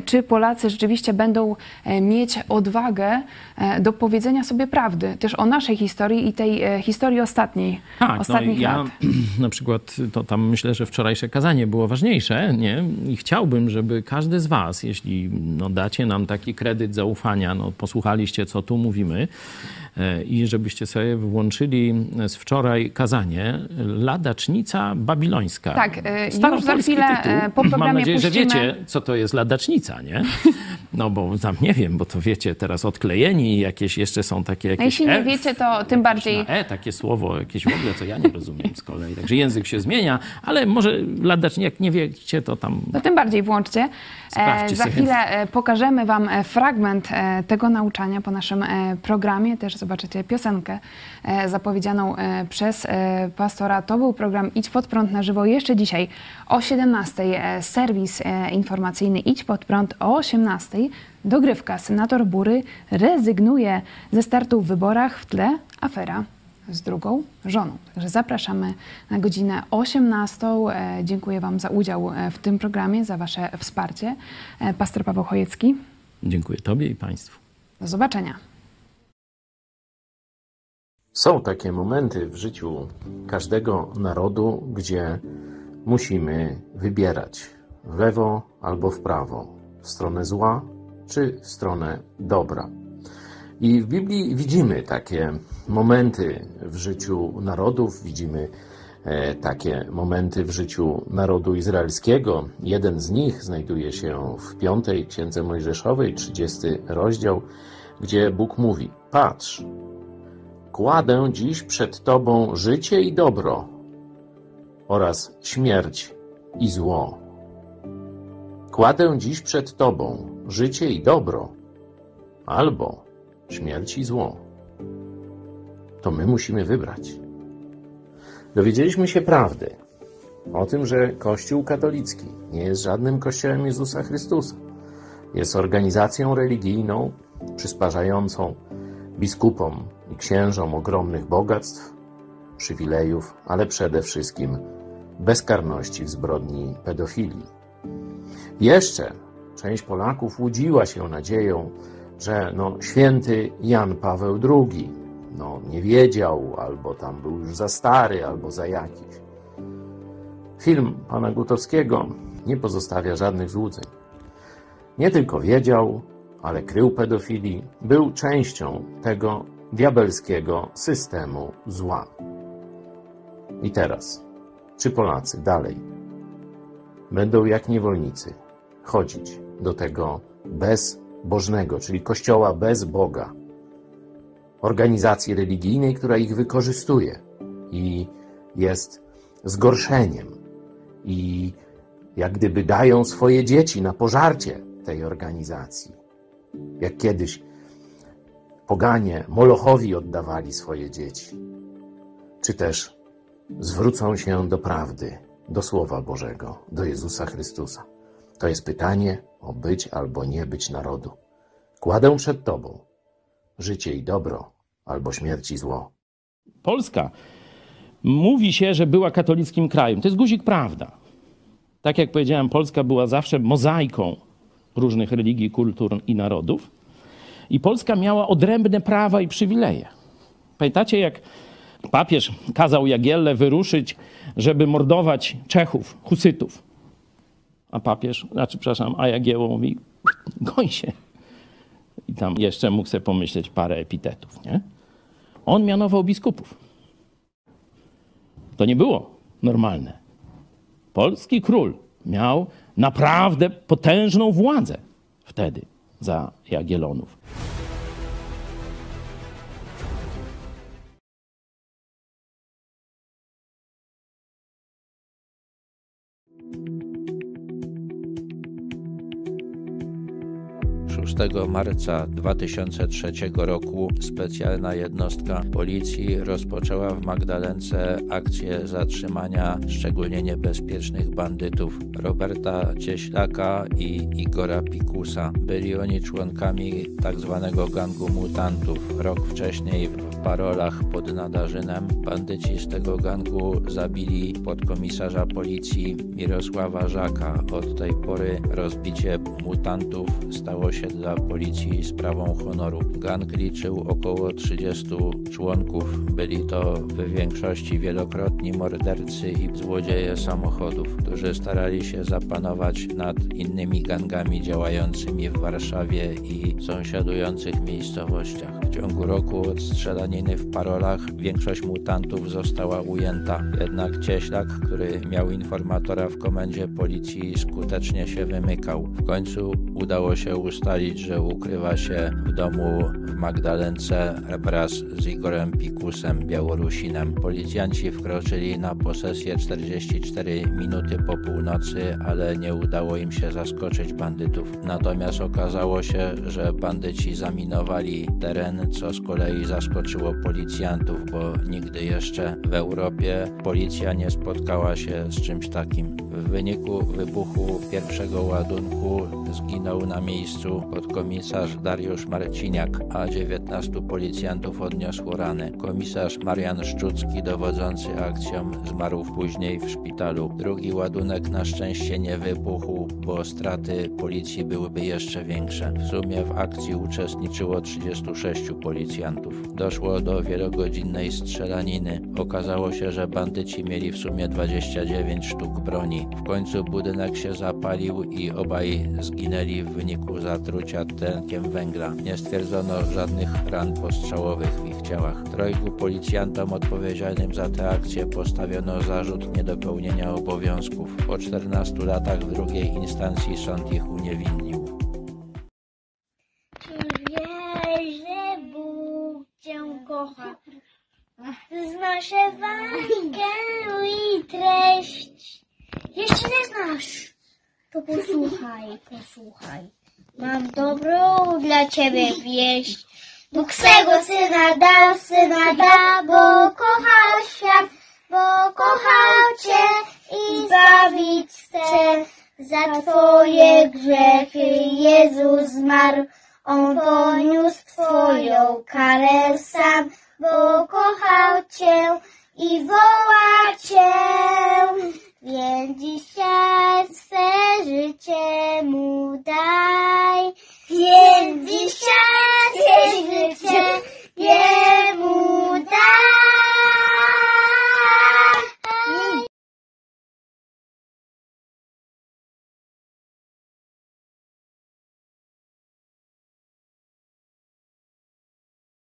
czy Polacy rzeczywiście będą mieć odwagę do powiedzenia sobie prawdy, też o naszej historii i tej e, historii ostatniej, Tak, no ostatnich ja lat. *clears throat* na przykład to tam myślę, że wczorajsze kazanie było ważniejsze, nie? I chciałbym, żeby każdy z was, jeśli no, dacie nam taki kredyt zaufania, no, posłuchaliście, co tu mówimy, e, i żebyście sobie włączyli z wczoraj kazanie Ladacznica Babilońska. Tak, e, już za chwilę, tytuł. e, po programie Mam nadzieję, że puścimy- wiecie, co to jest Ladacznica, nie? *laughs* No bo tam nie wiem, bo to wiecie, teraz odklejeni jakieś jeszcze są takie jakieś No jeśli nie F, wiecie, to tym bardziej E, takie słowo jakieś w ogóle, co ja nie rozumiem z kolei. Także język się zmienia, ale może ladacz, jak nie wiecie, to tam To tym bardziej włączcie. Sprawdźcie E, za sobie. chwilę e, pokażemy Wam e, fragment e, tego nauczania po naszym programie. Też zobaczycie piosenkę zapowiedzianą przez pastora. To był program Idź Pod Prąd na żywo. Jeszcze dzisiaj o 17 e, serwis informacyjny Idź Pod Prąd o 18 dogrywka. Senator Bury rezygnuje ze startu w wyborach. W tle afera z drugą żoną. Także zapraszamy na godzinę 18. E, Dziękuję Wam za udział e, w tym programie, za Wasze wsparcie. E, Pastor Paweł Chojecki, dziękuję Tobie i Państwu. do zobaczenia. Są takie momenty w życiu każdego narodu, gdzie musimy wybierać w lewo albo w prawo, w stronę zła czy w stronę dobra. I w Biblii widzimy takie momenty w życiu narodów, widzimy e, takie momenty w życiu narodu izraelskiego. Jeden z nich znajduje się w piątej Księdze Mojżeszowej, 30 rozdział, gdzie Bóg mówi: Patrz, kładę dziś przed Tobą życie i dobro oraz śmierć i zło. Kładę dziś przed Tobą życie i dobro, albo śmierć i zło. To my musimy wybrać. Dowiedzieliśmy się prawdy o tym, że Kościół katolicki nie jest żadnym kościołem Jezusa Chrystusa. Jest organizacją religijną przysparzającą biskupom i księżom ogromnych bogactw, przywilejów, ale przede wszystkim bezkarności w zbrodni pedofilii. Jeszcze część Polaków łudziła się nadzieją, że no, święty Jan Paweł II no, nie wiedział, albo tam był już za stary, albo za jakiś. Film pana Gutowskiego nie pozostawia żadnych złudzeń. Nie tylko wiedział, ale krył pedofilii, był częścią tego diabelskiego systemu zła. I teraz, czy Polacy dalej będą jak niewolnicy chodzić do tego bezbożnego, czyli kościoła bez Boga, organizacji religijnej, która ich wykorzystuje i jest zgorszeniem i jak gdyby dają swoje dzieci na pożarcie tej organizacji. Jak kiedyś poganie Molochowi oddawali swoje dzieci. Czy też zwrócą się do prawdy, do Słowa Bożego, do Jezusa Chrystusa. To jest pytanie o być albo nie być narodu. Kładę przed Tobą życie i dobro, albo śmierć i zło. Polska mówi się, że była katolickim krajem. To jest guzik prawda. Tak jak powiedziałem, Polska była zawsze mozaiką różnych religii, kultur i narodów. I Polska miała odrębne prawa i przywileje. Pamiętacie, jak papież kazał Jagielle wyruszyć, żeby mordować Czechów, husytów? A papież, znaczy, przepraszam, a Jagiełło mówi, *laughs* goń się. I tam jeszcze mógł sobie pomyśleć parę epitetów, nie? On mianował biskupów. To nie było normalne. Polski król miał naprawdę potężną władzę wtedy za Jagiellonów. marca 2003 roku specjalna jednostka policji rozpoczęła w Magdalence akcję zatrzymania szczególnie niebezpiecznych bandytów Roberta Cieślaka i Igora Pikusa. Byli oni członkami tzw. tak gangu mutantów. Rok wcześniej w parolach pod Nadarzynem bandyci z tego gangu zabili podkomisarza policji Mirosława Żaka. Od tej pory rozbicie mutantów stało się dla policji sprawą honoru. Gang liczył około 30 członków. Byli to w większości wielokrotni mordercy i złodzieje samochodów, którzy starali się zapanować nad innymi gangami działającymi w Warszawie i sąsiadujących miejscowościach. Ciągu roku od strzelaniny w parolach większość mutantów została ujęta. Jednak Cieślak, który miał informatora w komendzie policji, skutecznie się wymykał. W końcu udało się ustalić, że ukrywa się w domu w Magdalence wraz z Igorem Pikusem, Białorusinem. Policjanci wkroczyli na posesję 44 minuty po północy, ale nie udało im się zaskoczyć bandytów. Natomiast okazało się, że bandyci zaminowali teren, co z kolei zaskoczyło policjantów, bo nigdy jeszcze w Europie policja nie spotkała się z czymś takim. W wyniku wybuchu pierwszego ładunku zginął na miejscu podkomisarz Dariusz Marciniak, a 19 policjantów odniosło rany. Komisarz Marian Szczucki, dowodzący akcją, zmarł później w szpitalu. Drugi ładunek na szczęście nie wybuchł, bo straty policji byłyby jeszcze większe. W sumie w akcji uczestniczyło 36 policjantów. Doszło do wielogodzinnej strzelaniny. Okazało się, że bandyci mieli w sumie 29 sztuk broni. W końcu budynek się zapalił i obaj zginęli w wyniku zatrucia tlenkiem węgla. Nie stwierdzono żadnych ran postrzałowych w ich ciałach. Trojgu policjantom odpowiedzialnym za tę akcję postawiono zarzut niedopełnienia obowiązków. Po 14 latach w drugiej instancji sąd ich uniewinnił. Wiesz, że Bóg Cię kocha. Znasz Ewangelię i treść. Jeśli nie znasz, to posłuchaj, posłuchaj. Mam dobrą dla Ciebie wieść. Bóg swego Syna dał, Syna da, bo kochał świat, bo kochał Cię i zbawić chce. Za Twoje grzechy Jezus zmarł, On poniósł Twoją karę sam, bo kochał Cię i woła Cię. Więc dzisiaj swe życie mu daj. Więc dzisiaj swe życie jemu daj.